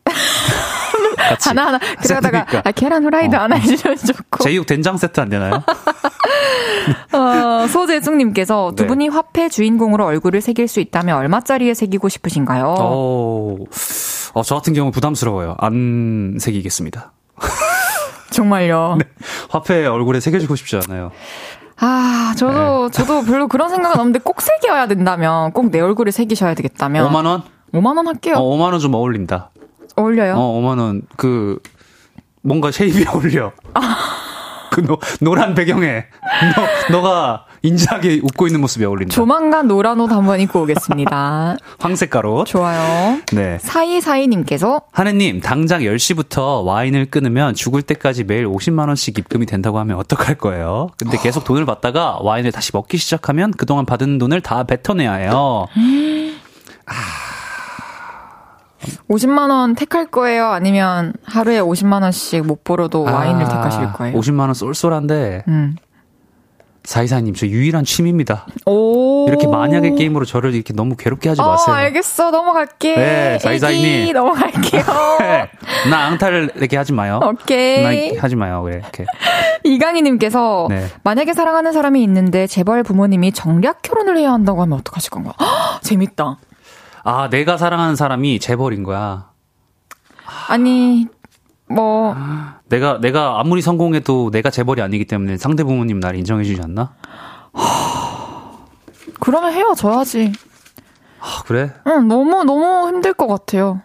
같이. 하나 하나. 그러다가, 세트니까. 아, 계란 후라이드 어, 하나 어. 해주면 좋고. 제육 된장 세트 안 되나요? 어, 소재숙님께서 두 네. 분이 화폐 주인공으로 얼굴을 새길 수 있다면 얼마짜리에 새기고 싶으신가요? 어, 어, 저 같은 경우는 부담스러워요. 안 새기겠습니다. 정말요. 네. 화폐 얼굴에 새겨주고 싶지 않아요. 아, 저도, 네. 저도 별로 그런 생각은 없는데 꼭 새겨야 된다면, 꼭 내 얼굴을 새기셔야 되겠다면. 5만원? 5만 원 할게요. 어, 5만원 좀 어울린다. 어울려요. 어, 5만원. 그, 뭔가 shape이 어울려. 그 노, 노란 배경에 너, 너가 인자하게 웃고 있는 모습이 어울린다. 조만간 노란 옷 한번 입고 오겠습니다. 황색깔 옷. 좋아요. 네. 사이사이님께서 한해님, 당장 10시부터 와인을 끊으면 죽을 때까지 매일 50만 원씩 입금이 된다고 하면 어떡할 거예요? 근데 계속 돈을 받다가 와인을 다시 먹기 시작하면 그동안 받은 돈을 다 뱉어내야 해요. 50만 원 택할 거예요? 아니면 하루에 50만 원씩 못 벌어도 와인을 아, 택하실 거예요? 50만 원 쏠쏠한데, 음. 사이사님, 저 유일한 취미입니다. 오. 이렇게 만약의 게임으로 저를 이렇게 너무 괴롭게 하지 어, 마세요. 알겠어. 넘어갈게. 네, 사이사이님. 넘어갈게요. 네. 나 앙탈 이렇게 하지 마요. 나 오케이. 이렇게 하지 마요. 그래, 이렇게. 이강희님께서 네. 만약에 사랑하는 사람이 있는데 재벌 부모님이 정략 결혼을 해야 한다고 하면 어떡하실 건가? 헉, 재밌다. 아, 내가 사랑하는 사람이 재벌인 거야. 아니 뭐 내가 내가 아무리 성공해도 내가 재벌이 아니기 때문에 상대 부모님 날 인정해 주지 않나? 그러면 헤어져야지. 아, 그래? 응, 너무 너무 힘들 것 같아요.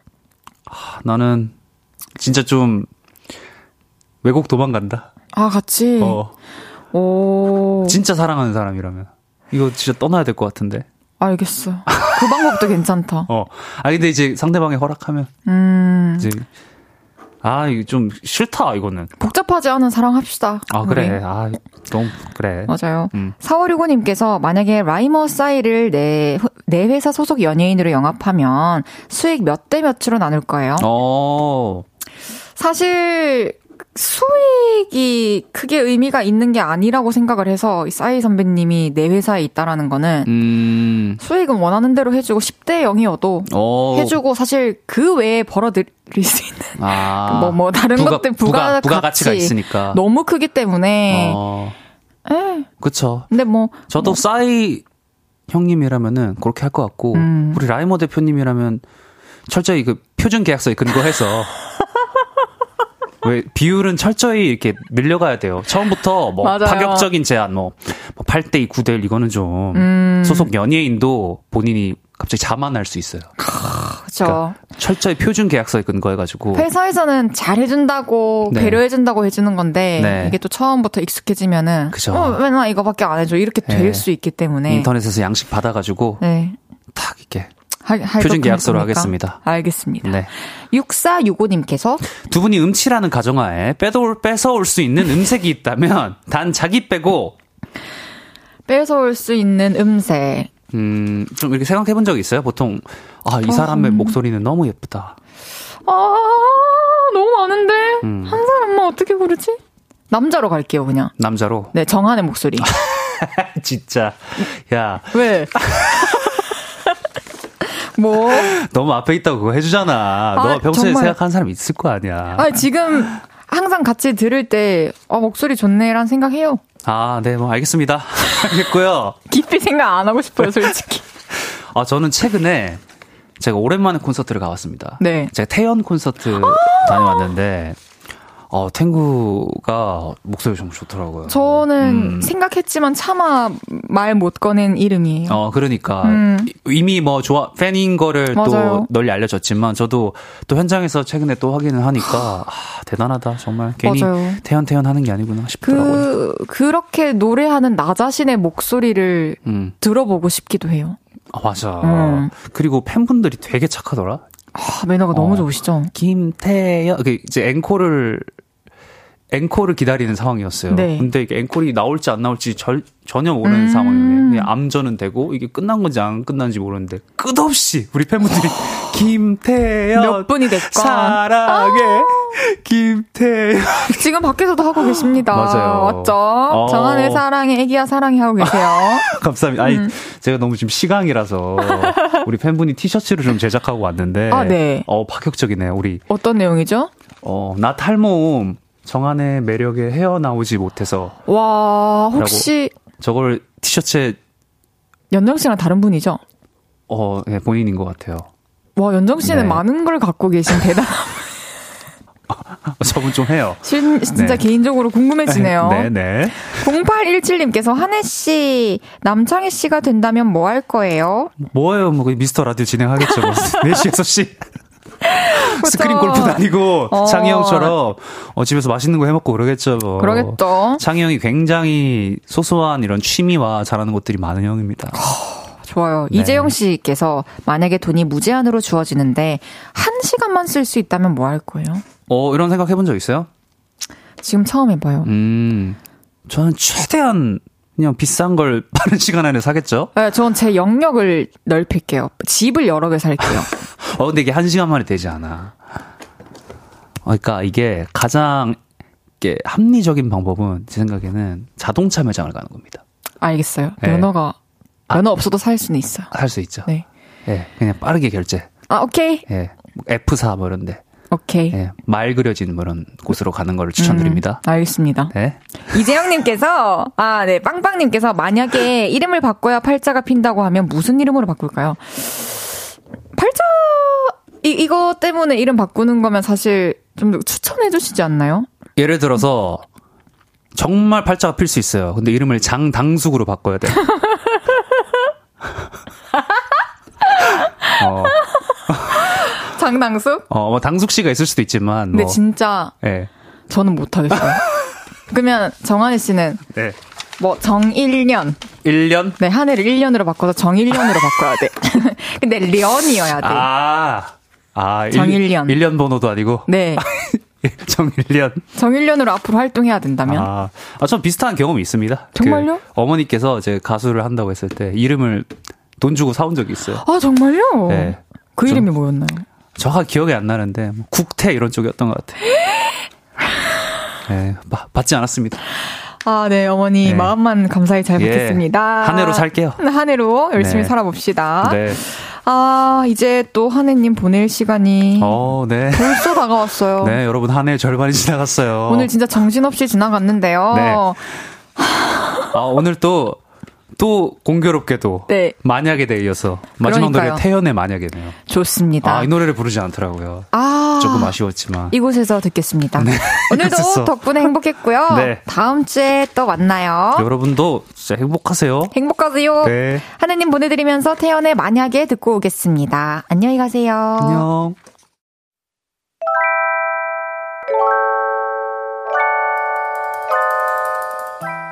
아, 나는 진짜 좀 외국 도망간다. 아 같이. 어. 오. 진짜 사랑하는 사람이라면. 이거 진짜 떠나야 될 것 같은데. 알겠어. 그 방법도 괜찮다. 어. 아 근데 이제 상대방이 허락하면 음. 이제 아, 이거 좀 싫다 이거는. 복잡하지 않은 사랑합시다. 아, 그래. 우리. 아, 너무 그래. 맞아요. 음. 4565님께서 만약에 라이머 싸이를 내, 내 회사 소속 연예인으로 영입하면 수익 몇 대 몇으로 나눌 거예요? 어. 사실 수익이 크게 의미가 있는 게 아니라고 생각을 해서 이 싸이 선배님이 내 회사에 있다라는 거는 음. 수익은 원하는 대로 해주고 10대 0이어도 어. 해주고 사실 그 외에 벌어들일 수 있는 아. 뭐뭐 다른 부가- 것들 부가, 부가, 가치 가치가 있으니까. 너무 크기 때문에 어. 에, 그쵸. 근데 뭐 저도 싸이 형님이라면은 그렇게 할 것 같고 음. 우리 라이머 대표님이라면 철저히 그 표준 계약서에 근거해서 왜 비율은 철저히 이렇게 늘려가야 돼요. 처음부터 뭐 맞아요. 파격적인 제안 뭐, 뭐 8대 2, 9대 1 이거는 좀 음. 소속 연예인도 본인이 갑자기 자만할 수 있어요. 그렇죠. 그러니까 철저히 표준 계약서에 근거해가지고 회사에서는 잘 해준다고 네. 배려해준다고 해주는 건데 네. 이게 또 처음부터 익숙해지면은 그죠. 어, 맨날 이거밖에 안 해줘 이렇게 될 네. 수 있기 때문에 인터넷에서 양식 받아가지고 네. 탁 이렇게 표준 것 계약서로? 하겠습니다. 알겠습니다. 네. 6465님께서 두 분이 음치라는 가정하에 빼돌, 뺏어올 수 있는 음색이 있다면 단 자기 빼고 뺏어올 수 있는 음색. 음, 좀 이렇게 생각해 본 적이 있어요? 보통, 아, 이 사람의 목소리는 너무 예쁘다. 아, 너무 많은데? 음. 한 사람만 어떻게 부르지? 남자로 갈게요, 그냥. 남자로. 네, 정한의 목소리. 진짜. 야, 왜? 뭐? 너무 앞에 있다고 그거 해주잖아. 너가 평소에 정말. 생각하는 사람 있을 거 아니야. 아, 지금 항상 같이 들을 때, 어, 목소리 좋네라는 생각해요. 아, 네, 뭐, 알겠습니다. 알겠고요. 깊이 생각 안 하고 싶어요, 솔직히. 아, 저는 최근에 제가 오랜만에 콘서트를 가봤습니다. 네. 제가 태연 콘서트 다녀왔는데, 어, 탱구가 목소리 정말 좋더라고요. 저는 음. 생각했지만 차마 말 못 꺼낸 이름이에요. 어, 그러니까. 음. 이- 이미 뭐 좋아, 팬인 거를 맞아요. 또 널리 알려졌지만, 저도 또 현장에서 최근에 또 확인을 하니까, 아, 대단하다. 정말. 괜히 맞아요. 태연, 태연 하는 게 아니구나 싶더라고요. 그, 그렇게 노래하는 나 자신의 목소리를 음. 들어보고 싶기도 해요. 아, 맞아. 음. 그리고 팬분들이 되게 착하더라. 아, 매너가 너무 어. 좋으시죠? 김태연, 그 이제 앵콜을, 앵콜을 기다리는 상황이었어요. 네. 근데 이게 앵콜이 나올지 안 나올지 절, 전혀 모르는 음. 그냥 암전은 되고, 이게 끝난 건지 안 끝난지 모르는데, 끝없이 우리 팬분들이, 김태연. 몇 분이 됐건. 사랑해. 김태연. 지금 밖에서도 하고 계십니다. 맞아요. 맞죠? 어. 정한의 사랑해, 애기야 사랑해 하고 계세요. 감사합니다. 아니, 제가 너무 지금 시강이라서, 우리 팬분이 티셔츠를 좀 제작하고 왔는데, 아, 네. 어, 파격적이네요. 우리, 어떤 내용이죠? 어, 나 탈모음, 정한의 매력에 헤어나오지 못해서, 와, 혹시 저걸 티셔츠에 연정 씨랑 다른 분이죠? 어, 예, 본인인 것 같아요. 와, 연정 씨는 네. 많은 걸 갖고 계신 대단. 저분 좀 해요. 진- 진짜 네. 개인적으로 궁금해지네요. 네, 네. 0817님께서 한혜 씨, 남창희 씨가 된다면 뭐 할 거예요? 뭐예요? 뭐, 미스터 라디오 진행하겠죠. 뭐. 4시, 6시. 스크린 골프 다니고 어. 창희 형처럼 어, 집에서 맛있는 거 해먹고 그러겠죠. 뭐. 그러겠죠. 창희 형이 굉장히 소소한 이런 취미와 잘하는 것들이 많은 형입니다. 좋아요. 네. 이재영 씨께서 만약에 돈이 무제한으로 주어지는데 한 시간만 쓸 수 있다면 뭐 할 거예요? 어, 이런 생각 해본 적 있어요? 지금 처음 해봐요. 음, 저는 최대한 그냥 비싼 걸 빠른 시간 안에 사겠죠? 네, 전제 영역을 넓힐게요. 집을 여러 개 살게요. 어, 근데 이게 한 시간 만에 되지 않아. 어, 그러니까 이게 가장 이게 합리적인 방법은 제 생각에는 자동차 매장을 가는 겁니다. 알겠어요. 네. 면허가 면허 없어도 살 수는 있어요. 할수 있죠. 네. 예, 그냥 빠르게 결제. 아 오케이 예, 뭐 F4 뭐 이런데. 오케이. 예, 말 그려진 뭐 이런 곳으로 가는 걸 추천드립니다. 음, 알겠습니다. 네. 이재영님께서 아 네 빵빵님께서 만약에 이름을 바꿔야 팔자가 핀다고 하면 무슨 이름으로 바꿀까요? 팔자 이 이거 때문에 이름 바꾸는 거면 사실 좀 추천해 주시지 않나요? 예를 들어서 정말 팔자가 필 수 있어요. 근데 이름을 장당숙으로 바꿔야 돼. 어, 장당숙? 어, 뭐 당숙 씨가 있을 수도 있지만 근데 뭐 진짜 예. 저는 못 하겠어요. 그러면 정한희 씨는 네. 뭐 정일년 1년? 네 한 해를 1년으로 바꿔서 정일년으로 바꿔야 돼. 근데 련이어야 돼. 아. 아, 정일년. 1, 년 번호도 아니고 네. 정일년. 정일년으로 앞으로 활동해야 된다면 아, 아, 전 비슷한 경험이 있습니다. 정말요? 그 어머니께서 제 가수를 한다고 했을 때 이름을 돈 주고 사온 적이 있어요. 아 정말요? 네. 그 저- 이름이 뭐였나요? 정확히 기억이 안 나는데 뭐 국태 이런 쪽이었던 것 같아요. 네, 바- 받지 않았습니다. 아, 네, 어머니 네. 마음만 감사히 잘 예. 받겠습니다. 한 해로 살게요. 한 해로 열심히 네. 살아봅시다. 네. 아, 이제 또 한 해님 보낼 시간이 어, 네. 벌써 다가왔어요. 네, 여러분 한 해 절반이 지나갔어요. 오늘 진짜 정신없이 지나갔는데요. 네. 아, 오늘 또, 또 공교롭게도 네. 만약에 이어서 마지막. 노래 태연의 만약에네요. 좋습니다. 아, 이 노래를 부르지 않더라고요. 아, 조금 아쉬웠지만. 이곳에서 듣겠습니다. 오늘도 이곳에서. 덕분에 행복했고요. 네. 다음 주에 또 만나요. 여러분도 진짜 행복하세요. 행복하세요. 네. 한해님 보내드리면서 태연의 만약에 듣고 오겠습니다. 안녕히 가세요. 안녕.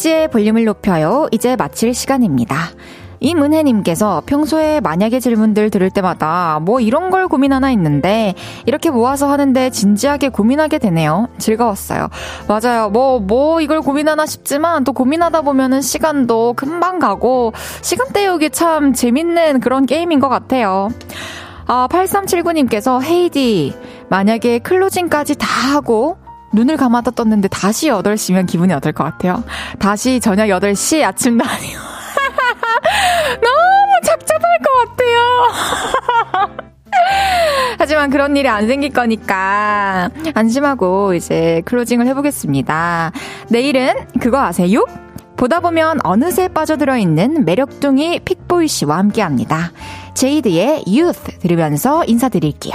헤이지의 볼륨을 높여요. 이제 마칠 시간입니다. 이문혜님께서 평소에 만약에 질문들 들을 때마다 뭐 이런 걸 고민하나 했는데 이렇게 모아서 하는데 진지하게 고민하게 되네요. 즐거웠어요. 맞아요. 뭐, 뭐 이걸 고민하나 싶지만 또 고민하다 보면은 시간도 금방 가고 시간 때우기 참 재밌는 그런 게임인 것 같아요. 아, 8379님께서 헤이디, 만약에 클로징까지 다 하고 눈을 감았다 떴는데 다시 8시면 기분이 어떨 것 같아요? 다시 저녁 8시 아침도 아니고. 너무 착잡할 것 같아요. 하지만 그런 일이 안 생길 거니까 안심하고 이제 클로징을 해보겠습니다. 내일은 그거 아세요? 보다 보면 어느새 빠져들어 있는 매력둥이 픽보이 씨와 함께 합니다. 제이드의 Youth 들으면서 인사드릴게요.